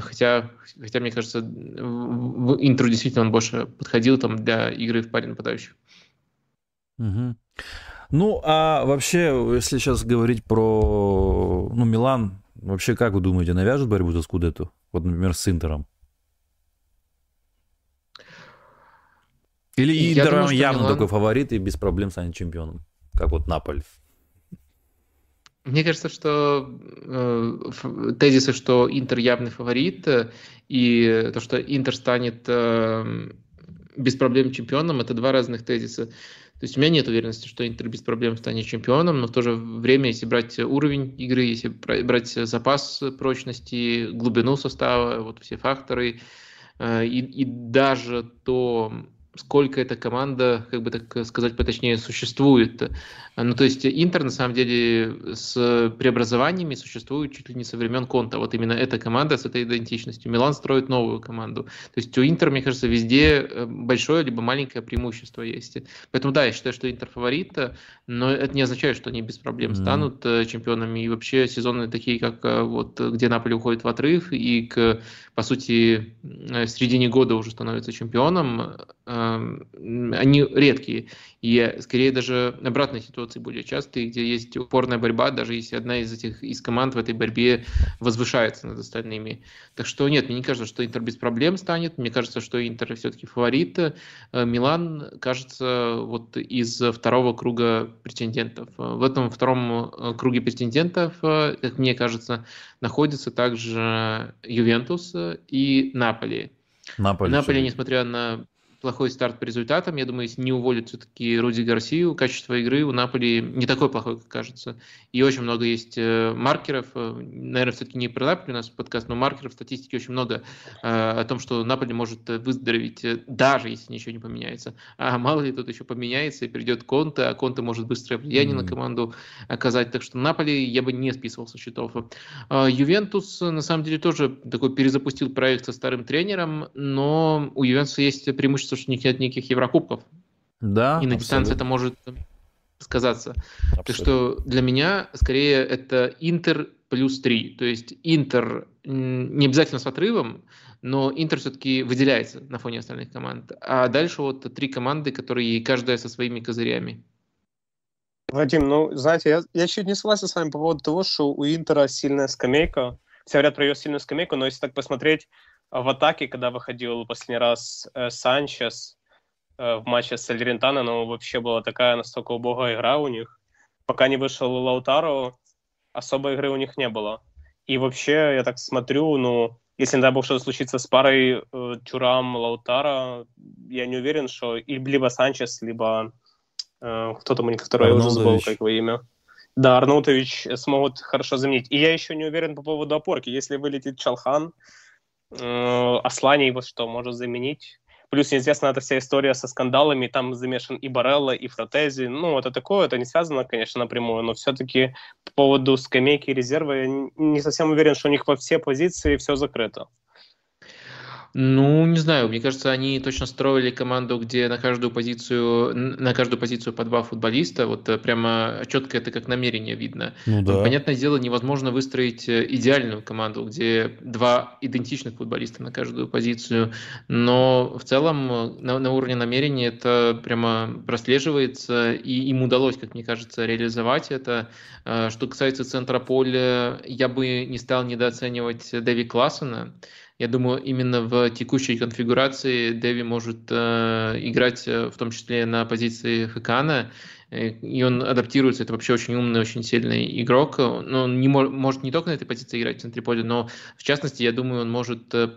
хотя, хотя мне кажется, в интро действительно он больше подходил там для игры в паре нападающих. Угу. Ну, а вообще, если сейчас говорить про ну, Милан, вообще, как вы думаете, навяжут борьбу за Скудету? Вот, например, с Интером? Или Интер думаю, явно Милан... такой фаворит и без проблем станет чемпионом, как вот Наполь? Мне кажется, что э, тезисы, что Интер явный фаворит, э, и то, что Интер станет э, без проблем чемпионом, это два разных тезиса. То есть у меня нет уверенности, что Интер без проблем станет чемпионом, но в то же время, если брать уровень игры, если брать запас прочности, глубину состава, вот все факторы, э, и, и даже то, сколько эта команда, как бы так сказать поточнее, существует. Ну, то есть Интер, на самом деле, с преобразованиями существует чуть ли не со времен Конта. Вот именно эта команда с этой идентичностью. Милан строит новую команду. То есть у Интера, мне кажется, везде э, большое либо маленькое преимущество есть. Поэтому да, я считаю, что Интер фаворит, но это не означает, что они без проблем mm-hmm. станут э, чемпионами. И вообще сезоны такие, как э, вот где Наполе уходит в отрыв и к, по сути, в середине года уже становится чемпионом, они редкие. И скорее даже обратная ситуация более частые, где есть упорная борьба, даже если одна из этих из команд в этой борьбе возвышается над остальными. Так что нет, мне не кажется, что Интер без проблем станет. Мне кажется, что Интер все-таки фаворит. Э, Милан, кажется, вот из второго круга претендентов. В этом втором э, круге претендентов, э, как мне кажется, находятся также Ювентус и Наполи. Наполи, Наполи несмотря на плохой старт по результатам. Я думаю, если не уволят все-таки Руди Гарсию, качество игры у Наполи не такое плохое, как кажется. И очень много есть э, маркеров. Э, наверное, все-таки не про Наполи у нас подкаст, но маркеров статистики очень много э, о том, что Наполи может выздороветь, даже если ничего не поменяется. А мало ли тут еще поменяется и придет Конте, а Конте может быстрое влияние mm-hmm. на команду оказать. Так что Наполи я бы не списывал со счетов. Ювентус, на самом деле, тоже такой перезапустил проект со старым тренером, но у Ювентуса есть преимущество то, что у них нет никаких Еврокубков. Да. И на дистанции это может сказаться. Абсолютно. Так что для меня скорее это Интер плюс 3. То есть Интер не обязательно с отрывом, но Интер все-таки выделяется на фоне остальных команд. А дальше вот три команды, которые каждая со своими козырями. Вадим, ну, знаете, я, я чуть не согласен с вами по поводу того, что у Интера сильная скамейка. Все говорят про ее сильную скамейку, но если так посмотреть, в атаке, когда выходил последний раз э, Санчес э, в матче с Альрентано, ну, вообще была такая настолько убогая игра у них. Пока не вышел Лаутаро, особой игры у них не было. И вообще, я так смотрю, ну, если, не дай бог, что-то случится с парой э, Тюрам, Лаутара, я не уверен, что и либо Санчес, либо э, кто там у них второй, я уже забыл, как его имя. Да, Арнаутович смогут хорошо заменить. И я еще не уверен по поводу опорки. Если вылетит Чалхан, Э, Аслани вот что может заменить. Плюс неизвестна эта вся история со скандалами, там замешан и Барелла, и Фротези. Ну, это такое, это не связано, конечно, напрямую, но все-таки по поводу скамейки и резерва я не совсем уверен, что у них во все позиции все закрыто. Ну, не знаю, мне кажется, они точно строили команду, где на каждую позицию, на каждую позицию по два футболиста, вот э, прямо четко это как намерение видно. Ну, да. Понятное дело, невозможно выстроить э, идеальную команду, где два идентичных футболиста на каждую позицию, но в целом э, на, на уровне намерения это прямо прослеживается, и им удалось, как мне кажется, реализовать это. Что касается центра поля, я бы не стал недооценивать Дэви Классена, я думаю, именно в текущей конфигурации Дэви может э, играть э, в том числе на позиции Хакана, и он адаптируется, это вообще очень умный, очень сильный игрок, но он не мож, может не только на этой позиции играть в центре поля, но в частности, я думаю, он может э,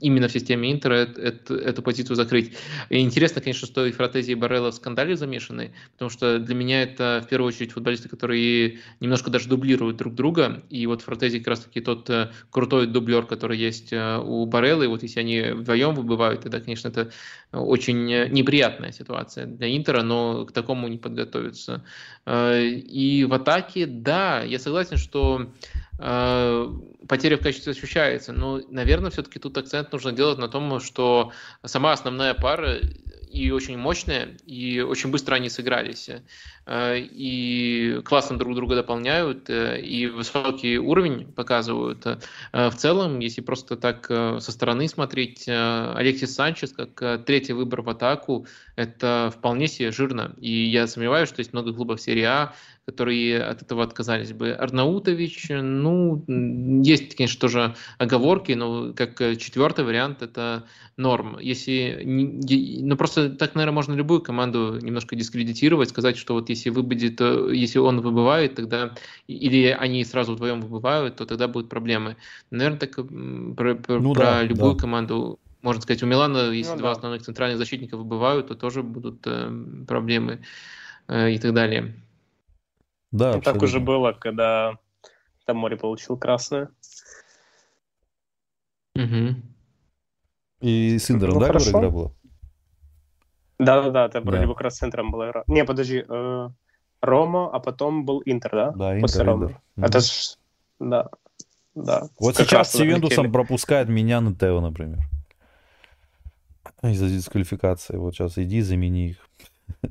именно в системе Интера эту, эту позицию закрыть. И интересно, конечно, что и Фротези и Барелло в скандале замешаны, потому что для меня это в первую очередь футболисты, которые немножко даже дублируют друг друга, и вот Фротези как раз-таки тот э, крутой дублер, который есть у Бареллы, вот если они вдвоем выбывают, тогда, конечно, это очень неприятная ситуация для Интера, но к такому не подготовиться готовится. Э, и в атаке, да, я согласен, что э, потеря в качестве ощущается, но, наверное, все-таки тут акцент нужно делать на том, что сама основная пара и очень мощные, и очень быстро они сыгрались. Э, и классно друг друга дополняют, э, и высокий уровень показывают. Э, в целом, если просто так со стороны смотреть, Алексис Санчес как третий выбор в атаку, это вполне себе жирно. И я сомневаюсь, что есть много клубов серии А, которые от этого отказались бы. Арнаутович, ну, есть, конечно, тоже оговорки, но как четвертый вариант это норм. Если, ну, просто так, наверное, можно любую команду немножко дискредитировать, сказать, что вот если выбудет, если он выбывает, тогда, или они сразу вдвоем выбывают, то тогда будут проблемы. Наверное, так про, про, ну, про да, любую да. команду можно сказать, у Милана, если ну, два да. основных центральных защитника выбывают, то тоже будут э, проблемы э, и так далее. Да, И так уже было, когда там море получил красное. Угу. И с Индером, ну, да, хорошо. игра была? Да-да-да, это вроде бы как раз центром была игра. Не, подожди, э, Рома, а потом был Интер, да? Да, Интер, После Рома. Интер. Это ж, да, да. Вот как сейчас с Ювентусом пропускает меня на Тео, например. Из-за дисквалификации. Вот сейчас иди, замени их.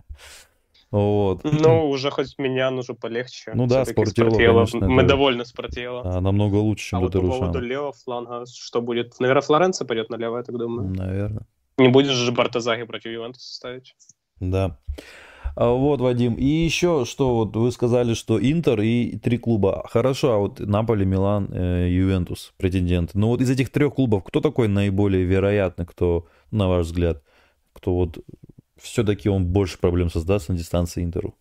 Вот. Ну, уже хоть меня уже полегче. Ну да, спортело, конечно. Мы это... довольны спортело. А, намного лучше, чем а вот по поводу левого фланга, что будет? Наверное, Флоренция пойдет налево, я так думаю. Наверное. Не будешь же Бартазаги против Ювентуса ставить? Да. А вот, Вадим, и еще что, вот вы сказали, что Интер и три клуба. Хорошо, а вот Наполи, Милан, э, Ювентус претенденты. Но вот из этих трех клубов, кто такой наиболее вероятный, кто, на ваш взгляд, кто вот все-таки он больше проблем создаст на дистанции Интеру?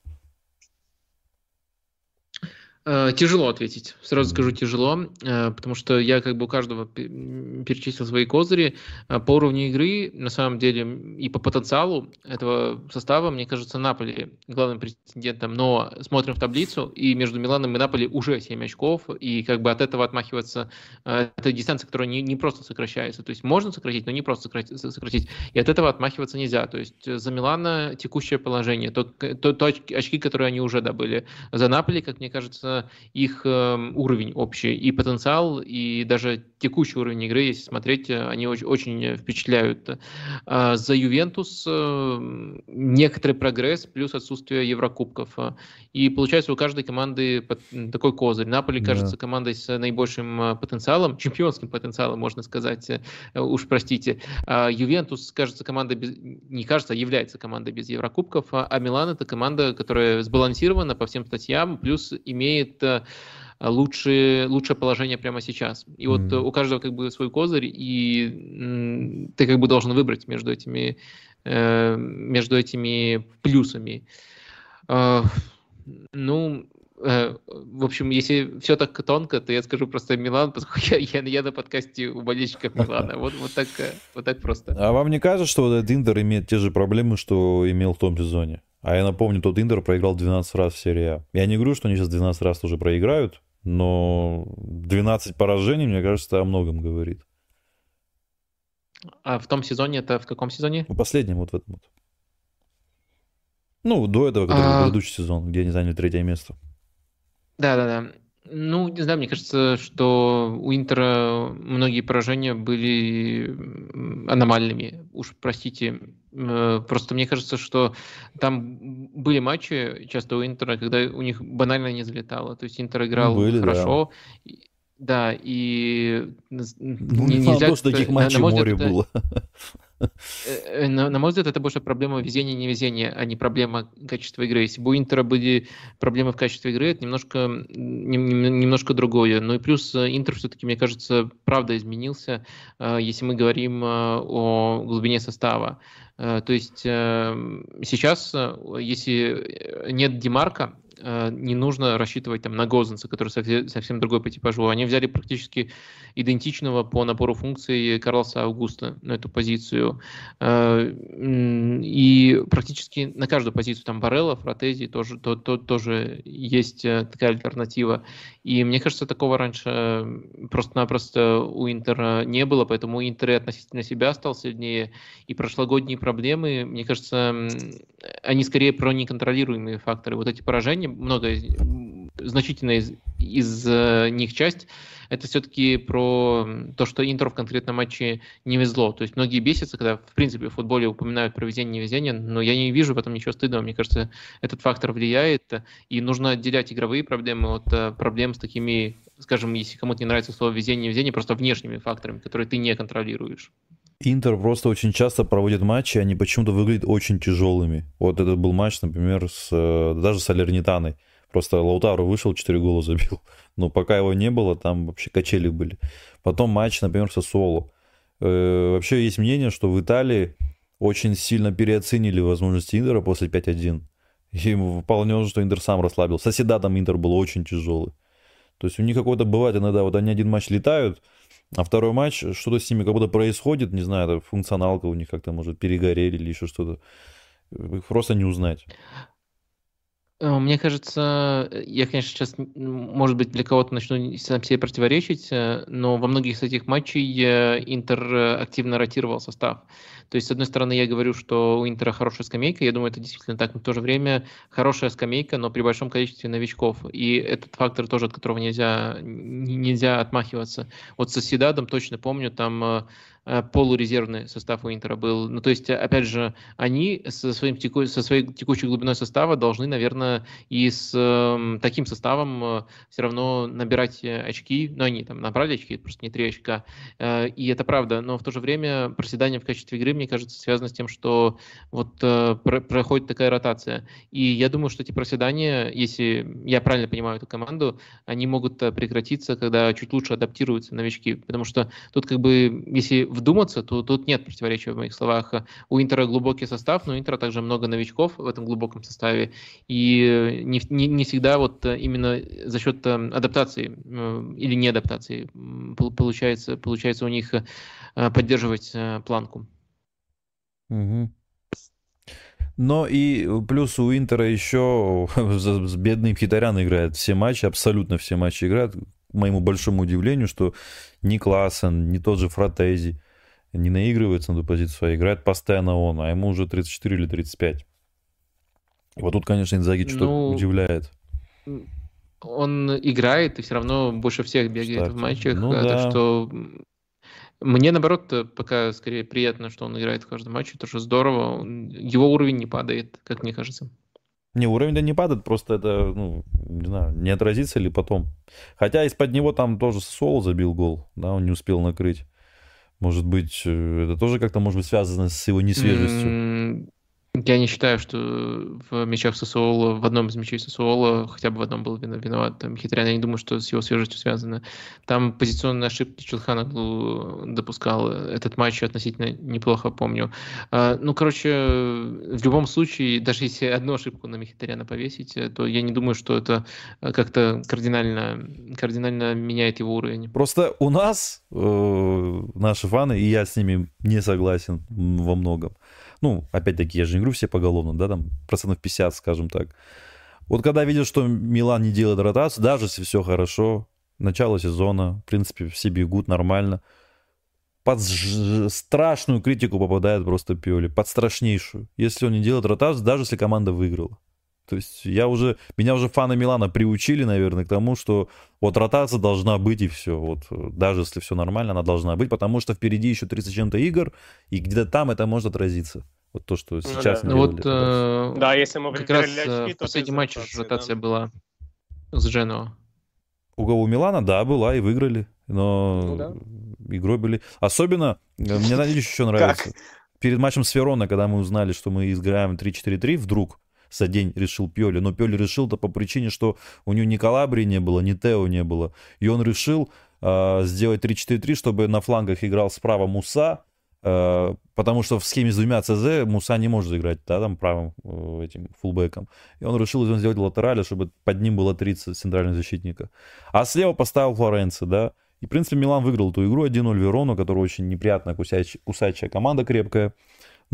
Э, тяжело ответить. Сразу скажу тяжело, э, потому что я как бы у каждого перечислил свои козыри. Э, по уровню игры, на самом деле, и по потенциалу этого состава, мне кажется, Наполи главным претендентом. Но смотрим в таблицу, и между Миланом и Наполи уже 7 очков, и как бы от этого отмахиваться, это дистанция, которая не, не просто сокращается. То есть можно сократить, но не просто сократить. И от этого отмахиваться нельзя. То есть за Милана текущее положение, то, то, то очки, которые они уже добыли. За Наполи, как мне кажется, их эм, уровень общий и потенциал, и даже текущий уровень игры, если смотреть, э, они очень, очень впечатляют. А за Ювентус эм, некоторый прогресс плюс отсутствие Еврокубков. И получается у каждой команды такой козырь. Наполи да. кажется командой с наибольшим э, потенциалом, чемпионским потенциалом, можно сказать, э, уж простите. А Ювентус кажется командой без, не кажется, а является командой без Еврокубков, а Милан это команда, которая сбалансирована по всем статьям, плюс имеет имеет э, лучшее, лучшее положение прямо сейчас. И вот mm. у каждого как бы свой козырь, и ты как бы должен выбрать между этими, э, между этими плюсами. Ну, в общем, если все так тонко, то я скажу просто Милан, поскольку я, я, я на подкасте у болельщиков Милана. Вот, вот, так, вот так просто. А вам не кажется, что вот этот Интер имеет те же проблемы, что имел в том сезоне? А я напомню, тот Интер проиграл 12 раз в серии А. Я не говорю, что они сейчас 12 раз тоже проиграют, но 12 поражений, мне кажется, о многом говорит. А в том сезоне это в каком сезоне? В последнем, вот в этом вот. Ну, до этого, который а... предыдущий сезон, где они заняли третье место. Да, да, да. Ну, не знаю, мне кажется, что у Интера многие поражения были аномальными. Уж простите, просто мне кажется, что там были матчи часто у Интера, когда у них банально не залетало. То есть Интер играл были, хорошо. Да. Да, и ну, не, нельзя... Что таких матчей море было. Э, э, на, мой взгляд, это больше проблема везения невезения, а не проблема качества игры. Если бы у Интера были проблемы в качестве игры, это немножко, немножко другое. Ну и плюс э, Интер все-таки, мне кажется, правда изменился, если мы говорим о глубине состава. То есть сейчас, если нет Демарка, Э, не нужно рассчитывать там на Гозенса, который совсем, совсем другой по типажу. Они взяли практически идентичного по набору функций Карлоса Аугуста на эту позицию. Э, и практически на каждую позицию там Барелла, Фратези тоже, то, то, тоже есть э, такая альтернатива. И мне кажется, такого раньше просто-напросто у Интера не было, поэтому Интер и относительно себя стал сильнее. И прошлогодние проблемы, мне кажется, они скорее про неконтролируемые факторы. Вот эти поражения, много, значительная из, из э, них часть, это все-таки про то, что Интеру в конкретном матче не везло. То есть многие бесятся, когда, в принципе, в футболе упоминают про везение невезение, но я не вижу в этом ничего стыдного. Мне кажется, этот фактор влияет, и нужно отделять игровые проблемы от э, проблем с такими, скажем, если кому-то не нравится слово везение невезение, просто внешними факторами, которые ты не контролируешь. Интер просто очень часто проводит матчи, они почему-то выглядят очень тяжелыми. Вот этот был матч, например, с, э, даже с Алернитаной. Просто Лаутару вышел, 4 гола забил. Но пока его не было, там вообще качели были. Потом матч, например, со Соло. Э, вообще есть мнение, что в Италии очень сильно переоценили возможности Интера после 5-1. И вполне возможно, что Интер сам расслабил. Соседатом Интер был очень тяжелый. То есть у них какой-то бывает иногда, вот они один матч летают, а второй матч, что-то с ними как будто происходит, не знаю, это функционалка у них как-то, может, перегорели или еще что-то. Их просто не узнать. Э, мне кажется, я, конечно, сейчас, может быть, для кого-то начну сам себе противоречить, э, но во многих из этих матчей э, Интер активно ротировал состав. То есть, с одной стороны, я говорю, что у Интера хорошая скамейка, я думаю, это действительно так, но в то же время хорошая скамейка, но при большом количестве новичков. И этот фактор тоже, от которого нельзя, нельзя отмахиваться. Вот со Седадом точно помню, там Э, полурезервный состав у Интера был. Ну, то есть, опять же, они со, своим теку, со своей текущей глубиной состава должны, наверное, и с э, таким составом э, все равно набирать э, очки. Но они там набрали очки, просто не три очка. Э, и это правда. Но в то же время проседание в качестве игры, мне мне кажется, связано с тем, что вот э, про проходит такая ротация. И я думаю, что эти проседания, если я правильно понимаю эту команду, они могут э, прекратиться, когда чуть лучше адаптируются новички. Потому что тут как бы, если вдуматься, то тут нет противоречия в моих словах. У Интера глубокий состав, но у Интера также много новичков в этом глубоком составе. И не, не, не всегда вот именно за счет адаптации или не адаптации получается, получается у них поддерживать планку. Угу. Но и плюс у Интера еще с бедным Хитарян играет все матчи, абсолютно все матчи играют. К моему большому удивлению, что ни Классен, ни тот же Фратези не наигрывается на эту позицию, а играет постоянно он, а ему уже 34 или 35. И вот тут, конечно, Инзаги что ну, удивляет. Он играет и все равно больше всех бегает Кстати, в матчах, ну, так да. что мне, наоборот, пока скорее приятно, что он играет в каждом матче. Это же здорово. Его уровень не падает, как мне кажется. Не, уровень да не падает, просто это, ну, не знаю, не отразится ли потом. Хотя из-под него там тоже Соло забил гол, да, он не успел накрыть. Может быть, э, это тоже как-то может быть связано с его несвежестью. Я не считаю, что в мячах Сосуола, в одном из мячей Сосуола, хотя бы в одном был виноват там, Хитрян. Я не думаю, что с его свежестью связано. Там позиционные ошибки Чулханаглу допускал. Этот матч относительно неплохо помню. А, ну, короче, в любом случае, даже если одну ошибку на Мхитаряна повесить, то я не думаю, что это как-то кардинально, кардинально меняет его уровень. Просто у нас э, наши фаны, и я с ними не согласен во многом, ну, опять-таки, я же не говорю все поголовно, да, там процентов 50, скажем так. Вот когда видишь, что Милан не делает ротацию, даже если все хорошо, начало сезона, в принципе, все бегут нормально, под страшную критику попадает просто Пиоли, под страшнейшую. Если он не делает ротацию, даже если команда выиграла. То есть я уже, меня уже фаны Милана приучили, наверное, к тому, что вот ротация должна быть и все. Вот даже если все нормально, она должна быть, потому что впереди еще 30 чем-то игр, и где-то там это может отразиться. Вот то, что ну сейчас ну, да. вот, э, Да, если мы как раз очки, э, в последнем матче ротация да. была с Дженоа. У кого у Милана, да, была и выиграли. Но ну, да. игрой были. Особенно, э, мне знаете, еще нравится. Перед матчем с Верона, когда мы узнали, что мы играем 3-4-3, вдруг за день решил Пьоли. Но Пьоли решил-то по причине, что у него ни Калабрии не было, ни Тео не было. И он решил э, сделать 3-4-3, чтобы на флангах играл справа Муса, э, потому что в схеме с двумя ЦЗ Муса не может играть, да, там правым э, этим фулбеком. И он решил сделать латерали, чтобы под ним было 30 центральных защитника. А слева поставил Флоренци, да. И, в принципе, Милан выиграл эту игру 1-0 Верону, которая очень неприятная, кусач... кусачая команда крепкая.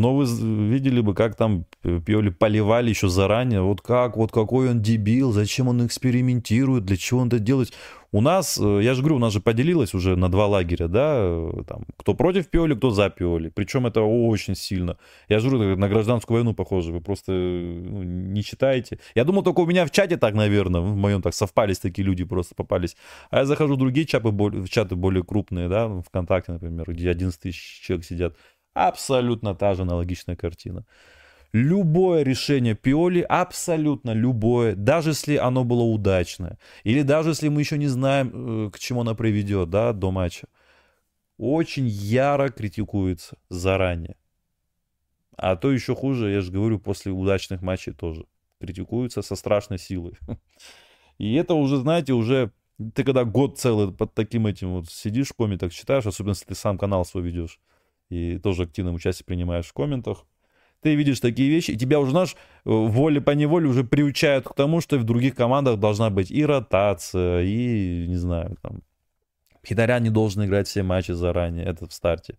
Но вы видели бы, как там Пиоли поливали еще заранее. Вот как, вот какой он дебил, зачем он экспериментирует, для чего он это делает. У нас, э, я же говорю, у нас же поделилось уже на два лагеря, да, э, там, кто против Пиоли, кто за Пиоли. Причем это очень сильно. Я же говорю, на гражданскую войну похоже, вы просто ну, не читаете. Я думал, только у меня в чате так, наверное, в моем так совпались такие люди, просто попались. А я захожу в другие чаты, в чаты более крупные, да, ВКонтакте, например, где 11 тысяч человек сидят. Абсолютно та же аналогичная картина. Любое решение Пиоли, абсолютно любое, даже если оно было удачное, или даже если мы еще не знаем, э, к чему оно приведет да, до матча, очень яро критикуется заранее. А то еще хуже, я же говорю, после удачных матчей тоже. Критикуются со страшной силой. И это уже, знаете, уже ты когда год целый под таким этим вот сидишь в комментах, читаешь, особенно если ты сам канал свой ведешь, и тоже активным участие принимаешь в комментах, ты видишь такие вещи, и тебя уже, знаешь, воле по неволе уже приучают к тому, что в других командах должна быть и ротация, и, не знаю, там, Хитарян не должен играть все матчи заранее, это в старте.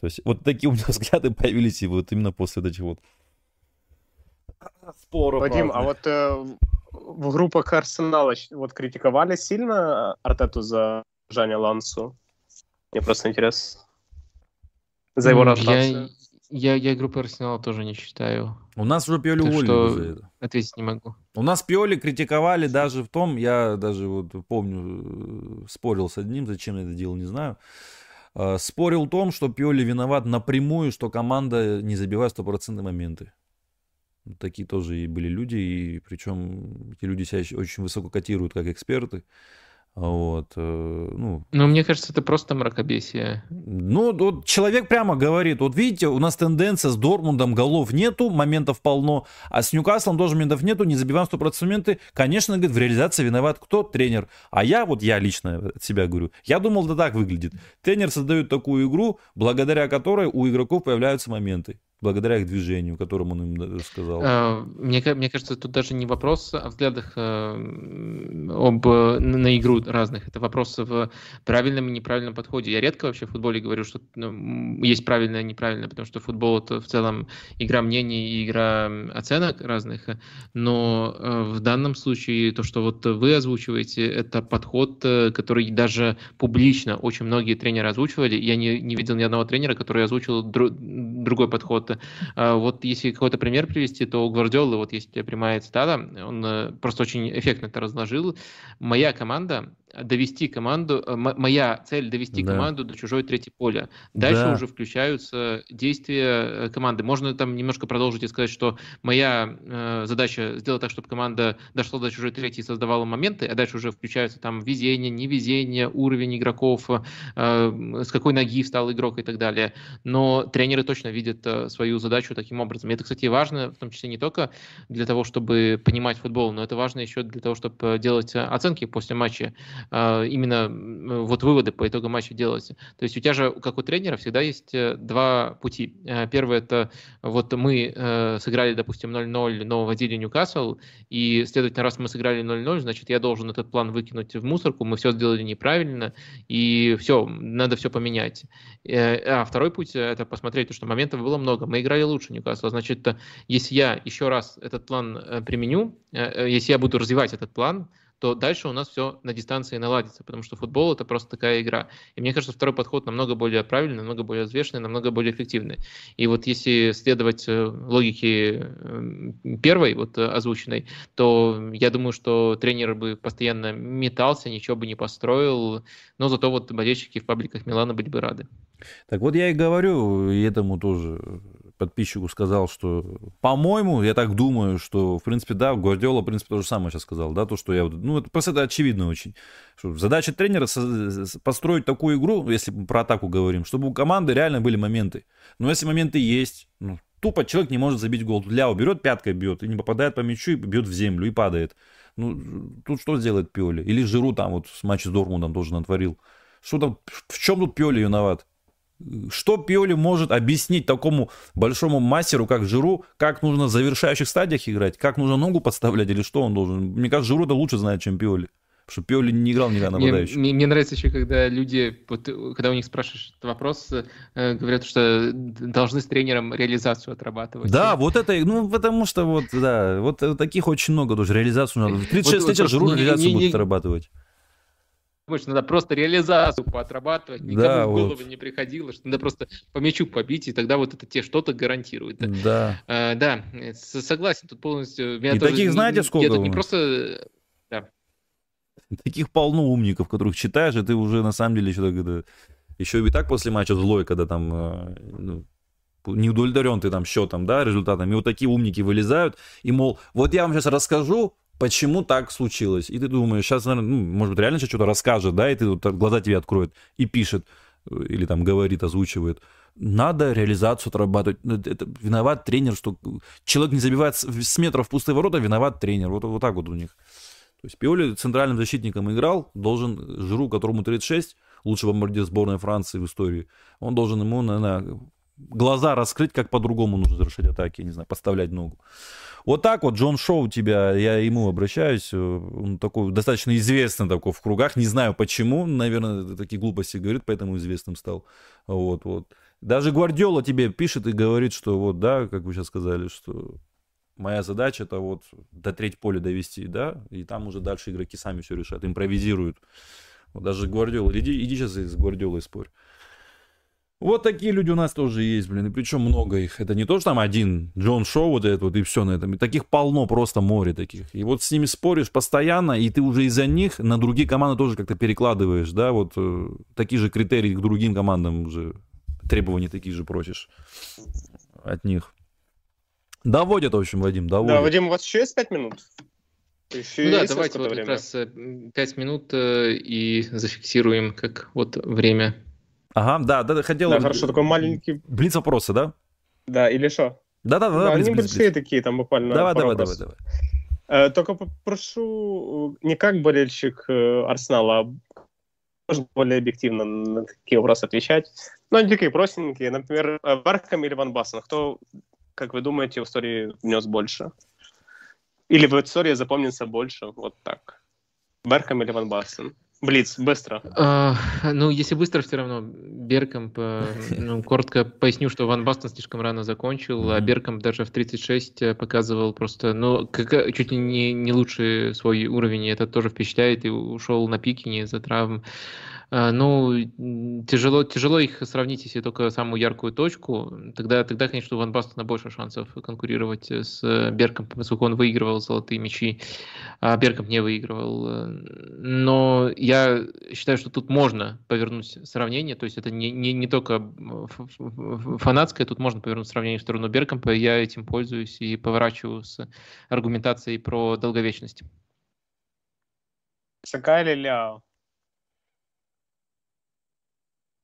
То есть вот такие у меня взгляды появились и вот именно после этих вот споров. Вадим, а вот э, в группах Арсенала вот критиковали сильно Артету за Жаня Лансу? Мне просто интересно за его ротацию. Я, я, я группу Арсенала тоже не считаю. У нас уже Пиоли уволили что за это. Ответить не могу. У нас Пиоли критиковали даже в том, я даже вот помню, э, спорил с одним, зачем я это делал, не знаю. Э, спорил в том, что Пиоли виноват напрямую, что команда не забивает стопроцентные моменты. Такие тоже и были люди, и причем эти люди себя очень высоко котируют как эксперты. Вот, э, ну, ну, мне кажется, это просто мракобесие. Ну, вот человек прямо говорит, вот видите, у нас тенденция с Дортмундом голов нету, моментов полно, а с Ньюкаслом тоже моментов нету, не забиваем 100% моменты. Конечно, говорит, в реализации виноват кто? Тренер. А я, вот я лично от себя говорю, я думал, да так выглядит. Тренер создает такую игру, благодаря которой у игроков появляются моменты благодаря их движению, которому он им сказал. А, мне, мне кажется, тут даже не вопрос о взглядах э, об, на игру разных, это вопрос в правильном и неправильном подходе. Я редко вообще в футболе говорю, что ну, есть правильное и неправильное, потому что футбол это в целом игра мнений и игра оценок разных, но э, в данном случае то, что вот вы озвучиваете, это подход, э, который даже публично очень многие тренеры озвучивали. Я не, не видел ни одного тренера, который озвучил дру, другой подход вот, а, вот если какой-то пример привести, то у Гвардиолы, вот есть прямая цитата, он э, просто очень эффектно это разложил. Моя команда довести команду, э, моя цель довести да. команду до чужой третьей поля. Дальше да. уже включаются действия э, команды. Можно там немножко продолжить и сказать, что моя э, задача сделать так, чтобы команда дошла до чужой третьей и создавала моменты, а дальше уже включаются там везение, невезение, уровень игроков, э, с какой ноги встал игрок и так далее. Но тренеры точно видят э, свою задачу таким образом. И это, кстати, важно, в том числе не только для того, чтобы понимать футбол, но это важно еще для того, чтобы делать оценки после матча. А, именно вот выводы по итогам матча делать. То есть у тебя же, как у тренера, всегда есть э, два пути. Э, первый это вот мы э, сыграли, допустим, 0-0, но водили Ньюкасл, и, следовательно, раз мы сыграли 0-0, значит, я должен этот план выкинуть в мусорку, мы все сделали неправильно, и все, надо все поменять. А второй путь это посмотреть, что моментов было много, мы играли лучше Ньюкасл, значит, если я еще раз этот план применю, если я буду развивать этот план, то дальше у нас все на дистанции наладится, потому что футбол это просто такая игра. И мне кажется, второй подход намного более правильный, намного более взвешенный, намного более эффективный. И вот если следовать э, логике э, первой, вот э, озвученной, то я думаю, что тренер бы постоянно метался, ничего бы не построил, но зато вот болельщики в пабликах Милана были бы рады. Так вот я и говорю, и этому тоже подписчику сказал, что, по-моему, я так думаю, что, в принципе, да, Гвардиола, в принципе, то же самое сейчас сказал, да, то, что я, ну, это просто это очевидно очень. Что задача тренера построить такую игру, если про атаку говорим, чтобы у команды реально были моменты. Но если моменты есть, ну, тупо человек не может забить гол. Ляо берет, пяткой бьет, и не попадает по мячу, и бьет в землю, и падает. Ну, тут что сделает Пиоли? Или Жиру там вот с матча с Дормундом тоже натворил. Что там, в чем тут Пиоли виноват? Что Пиоли может объяснить такому большому мастеру, как Жиру, как нужно в завершающих стадиях играть, как нужно ногу подставлять или что он должен? Мне кажется, Жиру это лучше знает, чем Пиоли. Потому что Пиоли не играл никогда нападающим. Мне, мне, нравится еще, когда люди, вот, когда у них спрашиваешь этот вопрос, э, говорят, что должны с тренером реализацию отрабатывать. Да, вот это, ну, потому что вот, да, вот таких очень много тоже. Реализацию надо. 36 вот, вот, Жиру реализацию не, будет не, отрабатывать больше надо просто реализацию поотрабатывать, никому да, в голову вот. не приходило, что надо просто по мячу побить, и тогда вот это тебе что-то гарантирует. Да. А, да, согласен, тут полностью... и тоже, таких знаете сколько? Я тут не просто... Да. Таких полно умников, которых читаешь, и ты уже на самом деле еще, так, еще и так после матча злой, когда там э, ну, не удовлетворен ты там счетом, да, результатом, и вот такие умники вылезают, и мол, вот я вам сейчас расскажу, почему так случилось. И ты думаешь, сейчас, наверное, ну, может быть, реально сейчас что-то расскажет, да, и ты вот глаза тебе откроет и пишет, э, или там говорит, озвучивает. Надо реализацию отрабатывать. Ну, это виноват тренер, что человек не забивает с метров пустые ворота, виноват тренер. Вот, вот так вот у них. То есть Пиоли центральным защитником играл, должен Жиру, которому 36, лучший бомбардир сборной Франции в истории, он должен ему, наверное, глаза раскрыть, как по-другому нужно завершать атаки, не знаю, подставлять ногу. Вот так вот Джон Шоу тебя, я ему обращаюсь, э, он такой достаточно известный такой в кругах, не знаю почему, наверное, такие глупости говорит, поэтому известным стал. Вот, вот. Даже Гвардиола тебе пишет и говорит, что вот, да, как вы сейчас сказали, что моя задача это вот до треть поля довести, да, и там уже дальше игроки сами все решают, импровизируют. Вот даже Гвардиола, иди, иди сейчас с Гвардиолой спорь. Вот такие люди у нас тоже есть, блин, и причем много их. Это не то, что там один Джон Шоу вот этот вот и все на этом. И таких полно, просто море таких. И вот с ними споришь постоянно, и ты уже из-за них на другие команды тоже как-то перекладываешь, да, вот э, такие же критерии к другим командам уже, требования такие же просишь от них. Доводят, в общем, Вадим, доводят. Да, Вадим, у вас еще есть пять минут? Ну да, давайте вот время? как раз 5 минут и зафиксируем как вот время. Ага, да, да, хотел... Да, хорошо, такой маленький... Блиц вопросы, да? Да, или что? Да-да-да, да, блиц, они блиц, большие блиц. такие, там буквально Давай, давай, давай, давай. Э, только попрошу не как болельщик э, Арсенала, а можно более объективно на такие вопросы отвечать. Но они такие простенькие. Например, Бархам или Ван Бассен. Кто, как вы думаете, в истории внес больше? Или в истории запомнится больше? Вот так. Берхам или Ван Бассен? Блиц, быстро. А, ну, если быстро, все равно Берком, ну, коротко поясню, что Ван Бастон слишком рано закончил, а Берком даже в 36 э, показывал просто, ну, как, чуть ли не, не лучший свой уровень, и это тоже впечатляет, и ушел на пике не из-за травм. А, ну, тяжело, тяжело их сравнить, если только самую яркую точку. Тогда, тогда конечно, у Ван Бастона больше шансов конкурировать с Берком, поскольку он выигрывал золотые мячи, а Берком не выигрывал. Но я считаю, что тут можно повернуть сравнение, то есть это не, не, не только фанатское, тут можно повернуть сравнение в сторону Беркомпа, я этим пользуюсь и поворачиваю с аргументацией про долговечность. Сака или Ляо?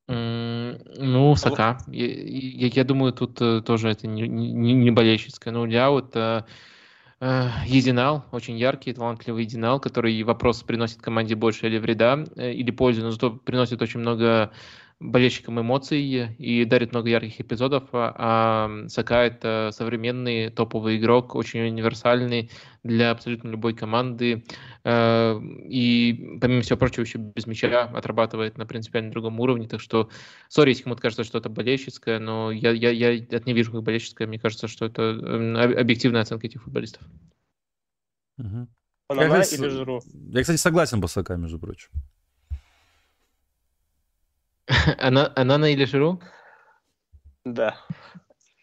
Ну, Сака. Я, я, я думаю, тут э, тоже это не, не, не болельщицкое. Ну, Ляо это э, Единал, очень яркий, талантливый Единал, который вопрос приносит команде больше или вреда, э, или пользы, но зато приносит очень много болельщикам эмоций и дарит много ярких эпизодов. А, Сака это современный топовый игрок, очень универсальный для абсолютно любой команды. Э, и, помимо всего прочего, еще без мяча отрабатывает на принципиально другом уровне. Так что, сори, если кому-то кажется, что это болельщицкое, но я, я, я это не вижу как болельщицкое. Мне кажется, что это объективная оценка этих футболистов. Угу. Я, я, кстати, согласен по Сака, между прочим. Она, Анана или Жиру? Да.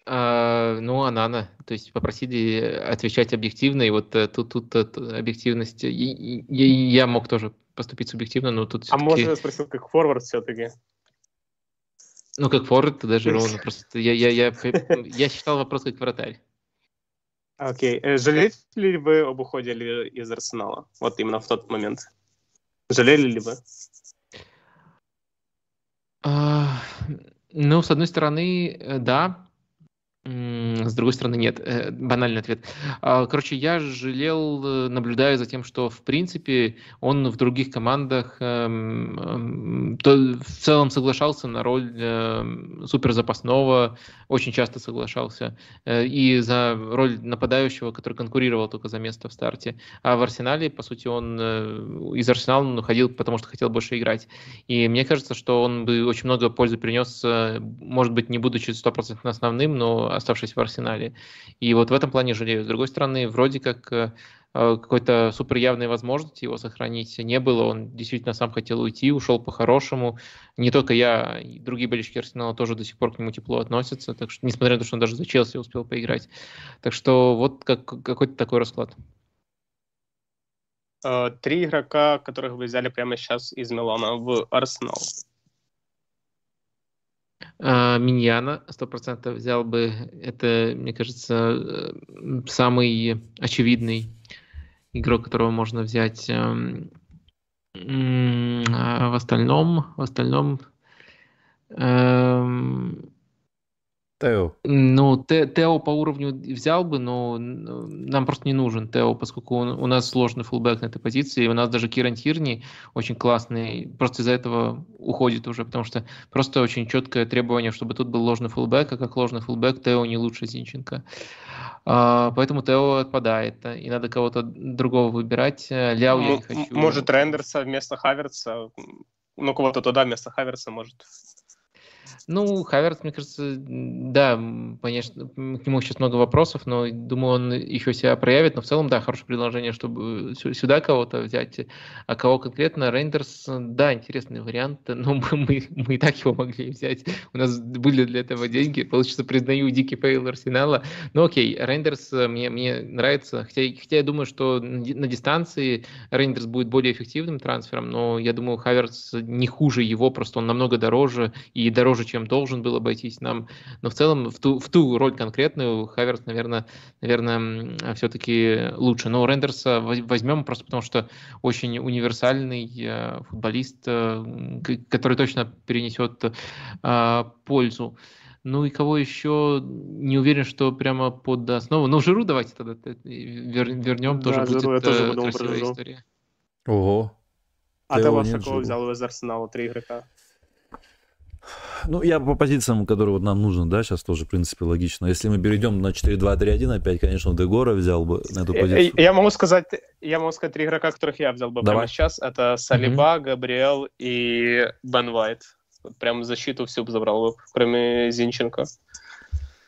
А, ну, Анана. То есть попросили отвечать объективно, и вот э, тут, тут, тут объективность... Я, я мог тоже поступить субъективно, но тут А может, я спросил, как форвард все-таки? Ну, как форвард, даже ровно. Просто я, я, я, я считал вопрос как вратарь. Окей. Okay. Э, жалеете ли вы об уходе из Арсенала? Вот именно в тот момент. Жалели ли вы? А, ну, с одной стороны, э, да, с другой стороны, нет. Э, банальный ответ. А, короче, я жалел, э, наблюдая за тем, что, в принципе, он в других командах эм, эм, в целом соглашался на роль эм, суперзапасного, очень часто соглашался, э, и за роль нападающего, который конкурировал только за место в старте. А в Арсенале, по сути, он из Арсенала уходил, потому что хотел больше играть. И мне кажется, что он бы очень много пользы принес, может быть, не будучи стопроцентно основным, но оставшись в Арсенале. И вот в этом плане жалею. С другой стороны, вроде как э, э, какой-то супер явной возможности его сохранить не было. Он действительно сам хотел уйти, ушел по-хорошему. Не только я, и другие болельщики Арсенала тоже до сих пор к нему тепло относятся. Так что, несмотря на то, что он даже за Челси успел поиграть. Так что вот как, какой-то такой расклад. Э, три игрока, которых вы взяли прямо сейчас из Милана в Арсенал. А, Миньяна 100% взял бы. Это, мне кажется, э, самый очевидный игрок, которого можно взять. Эм, а в остальном, в остальном эм, Тео. Ну, Те, Тео по уровню взял бы, но нам просто не нужен Тео, поскольку он, у нас сложный фулбэк на этой позиции. У нас даже Киран Тирни очень классный, просто из-за этого уходит уже, потому что просто очень четкое требование, чтобы тут был ложный фулбэк, а как ложный фулбэк Тео не лучше Зинченко. А, поэтому Тео отпадает, и надо кого-то другого выбирать. Ляу я не хочу. Может, Рендерса вместо Хаверца? Ну, кого-то туда вместо Хаверса, может. Ну, Хаверс, мне кажется, да, конечно, к нему сейчас много вопросов, но думаю, он еще себя проявит. Но в целом, да, хорошее предложение, чтобы сюда кого-то взять. А кого конкретно? Рейндерс, да, интересный вариант, но мы, мы, мы и так его могли взять. У нас были для этого деньги. Получится, признаю дикий fail Арсенала. Но окей, Рейндерс мне, мне нравится. Хотя, хотя я думаю, что на дистанции Рейндерс будет более эффективным трансфером, но я думаю, Хаверц не хуже его, просто он намного дороже и дороже, чем чем должен был обойтись нам. Но в целом в ту, в ту роль конкретную Хаверц, наверное, наверное все-таки лучше. Но Рейндерса возьмем просто потому, что очень универсальный э, футболист, э, который точно перенесет э, пользу. Ну и кого еще не уверен, что прямо под основу. Ну, Жиру давайте тогда вернем, да, тоже Жиру будет я тоже красивая история. Ого. А ты, ты вас такого взял из Арсенала три игрока? Ну, я по позициям, которые вот нам нужно, да, сейчас тоже, в принципе, логично. Если мы перейдем на 4-2-3-1 опять, конечно, Дегора взял бы на эту э, позицию. Я могу сказать, я могу сказать три игрока, которых я взял бы Давай. прямо сейчас. Это Салиба, mm-hmm. Габриэл и Бен Вайт. Прям защиту всю бы забрал бы, кроме Зинченко.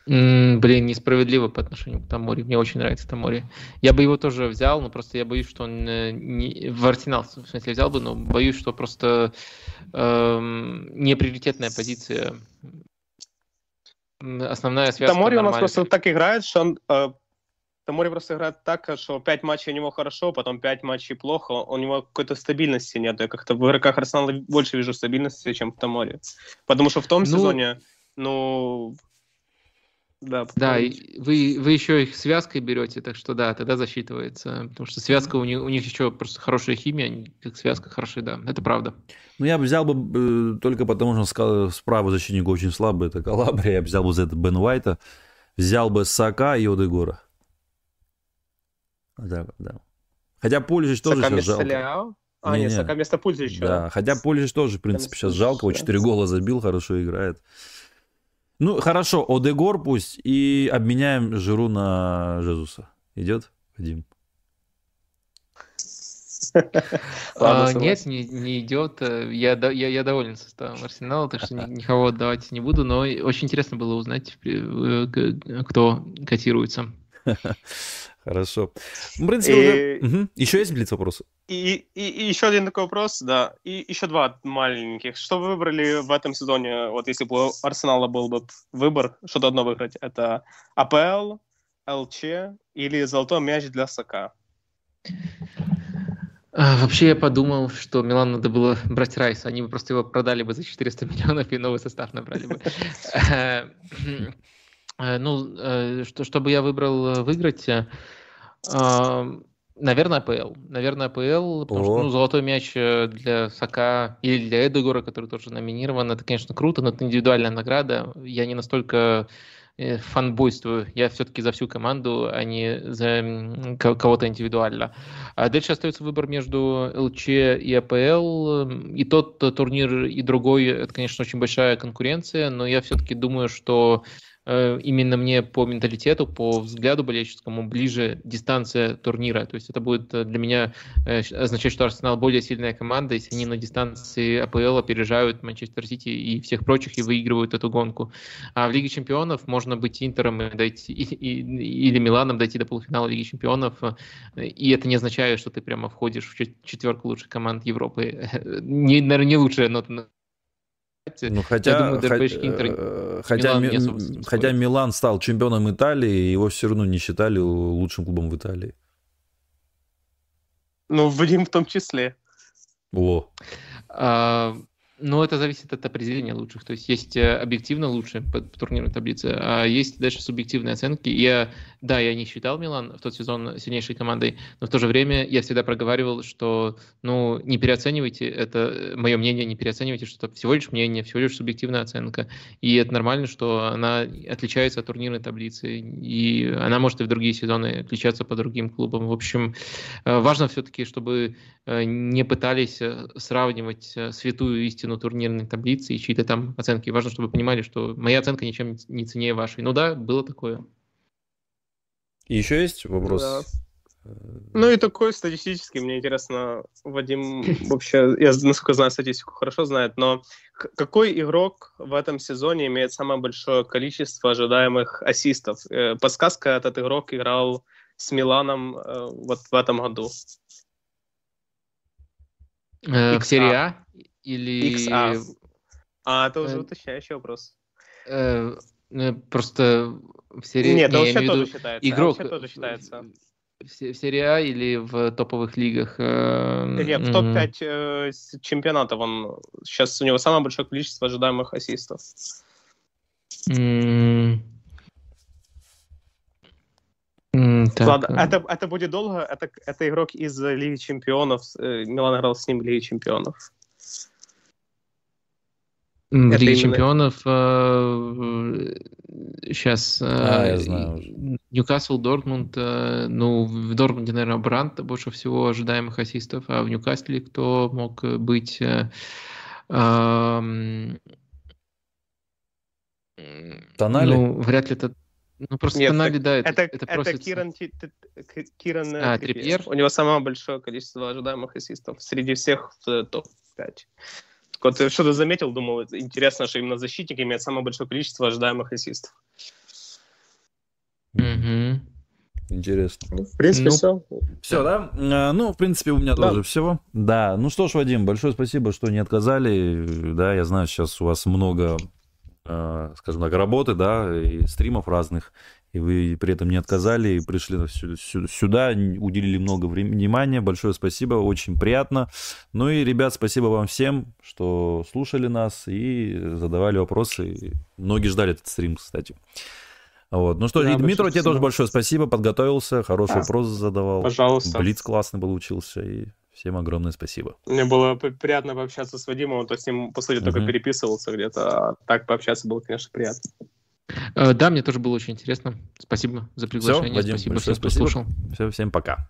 Блин, несправедливо по отношению к Тамори. Мне очень нравится Тамори. Я бы его тоже взял, но просто я боюсь, что он э, не... в Арсенал, в смысле, взял бы, но боюсь, что просто эм, не приоритетная позиция. Основная связка Тамори у нас просто так играет, что он... Э, Тамори просто играет так, что 5 матчей у него хорошо, потом 5 матчей плохо, у него какой-то стабильности нет. Я как-то в игроках Арсенала больше вижу стабильности, чем в Таморе. Потому что в том ну... сезоне, ну, да, да и вы, вы еще их связкой берете, так что да, тогда засчитывается. Потому что связка у них, у них еще просто хорошая химия, они как связка хорошая, да, это правда. Ну, я бы взял бы э, только потому, что сказал, справа защитник очень слабый, это Калабрия, я бы взял бы за это Бен Уайта, взял бы Сака и Одегора. Да, да. Хотя Пулижич тоже Сака сейчас жалко. Ляо? А, не, нет, Сака вместо Пульзича. Да, хотя Пулижич тоже, в принципе, сейчас жалко, вот 4 гола забил, хорошо играет. Ну, хорошо, Одегор пусть и обменяем Жиру на Жезуса. Идет, Вадим? а, нет, не, не идет. Я, я, я доволен составом Арсенала, так что никого отдавать не буду, но очень интересно было узнать, э, кто котируется. Хорошо. В принципе, и... уже... угу. еще есть блиц вопросы? И, и, и еще один такой вопрос, да. И еще два маленьких. Что вы выбрали в этом сезоне? Вот если бы у Арсенала был бы выбор, что-то одно выиграть. Это АПЛ, ЛЧ или золотой мяч для Сака? А, вообще я подумал, что Милан надо было брать Райса. Они бы просто его продали бы за 400 миллионов и новый состав набрали бы. Э, ну, э, что, чтобы я выбрал э, выиграть, наверное, АПЛ. Наверное, АПЛ, потому О. что ну, золотой мяч для Сака или для Эдегора, который тоже номинирован, это, конечно, круто, но это индивидуальная награда. Я не настолько фанбойствую. Я все-таки за всю команду, а не за кого-то индивидуально. А дальше остается выбор между ЛЧ и АПЛ. И тот турнир, и другой, это, конечно, очень большая конкуренция, но я все-таки думаю, что именно мне по менталитету, по взгляду болельческому ближе дистанция турнира. То есть это будет э, для меня э, означать, что Арсенал более сильная команда, если они на дистанции АПЛ опережают Манчестер Сити и всех прочих и выигрывают эту гонку. А в Лиге Чемпионов можно быть Интером и дойти, и, и, или Миланом дойти до полуфинала Лиги Чемпионов, и это не означает, что ты прямо входишь в четверку лучших команд Европы. Не, наверное, не лучшая нота ну, хотя, я думаю, ДРПшки Интер... Э, хотя, Милан хотя Милан стал чемпионом Италии, его все равно не считали лучшим клубом в Италии. Ну, Вадим в том числе. О. А, ну, это зависит от определения лучших. То есть есть э, объективно лучшие по, по турнирной таблице, а есть дальше субъективные оценки. Я, да, я не считал Милан в тот сезон сильнейшей командой, но в то же время я всегда проговаривал, что, ну, не переоценивайте, это э, мое мнение, не переоценивайте, что это всего лишь мнение, всего лишь субъективная оценка. И это нормально, что она отличается от турнирной таблицы, и она может и в другие сезоны отличаться по другим клубам. В общем, э, важно все-таки, чтобы не пытались сравнивать святую истину турнирной таблице и чьи-то там оценки. Важно, чтобы понимали, что моя оценка ничем не ценнее вашей. Ну да, было такое. И еще есть вопрос? Да. Ну и такой статистический, мне интересно, Вадим вообще, я насколько знаю статистику, хорошо знает, но какой игрок в этом сезоне имеет самое большое количество ожидаемых ассистов? Э, подсказка, этот игрок играл с Миланом э, вот в этом году. Э, в серии А? Или... XA. А, это уже э, уточняющий вопрос. Э, э, просто в серии... Нет, не, LC тоже считается. Игрок... тоже считается. в серии А или в топовых лигах? Нет, в топ-5 э, чемпионатов он сейчас у него самое большое количество ожидаемых ассистов. так. Ладно, это, это будет долго. Это, это игрок из Лиги Чемпионов. Э, Милан играл с ним в Лиге Чемпионов. В Лиге именно... Чемпионов сейчас э, а, знаю. Ньюкасл, Дортмунд. Э, ну, в Дортмунде, наверное, Брант больше всего ожидаемых ассистов, а в Ньюкасле кто мог быть? Тонали? Ну, вряд ли это ну, просто Нет, Тонали, да, это, это, это, просто... Киран, Киран а, Трипьер. У него самое большое количество ожидаемых ассистов среди всех в топ-5. Вот что-то заметил, думал, интересно, что именно защитник имеет самое большое количество ожидаемых ассистов. Угу. Интересно. Ну, в принципе, ну, все. Все, да? А, ну, в принципе, у меня да. тоже все. Да. Ну что ж, Вадим, большое спасибо, что не отказали. Да, я знаю, сейчас у вас много Э, скажем так, работы, да, и стримов разных, и вы при этом не отказали, и пришли сюда, уделили много внимания. Большое спасибо, очень приятно. Ну и, ребят, спасибо вам всем, что слушали нас и задавали вопросы. Многие ждали этот стрим, кстати. Вот. Ну что, да, Дмитрий, тебе тоже большое спасибо, подготовился, хороший да. вопрос задавал. Пожалуйста. Блиц классный получился, и Всем огромное спасибо. Мне было приятно пообщаться с Вадимом, он то с ним, по сути, uh-huh. только переписывался где-то, а так пообщаться было, конечно, приятно. Э, да, мне тоже было очень интересно. Спасибо за приглашение. Все, Вадим, спасибо кто спасибо. слушал. Все, всем пока.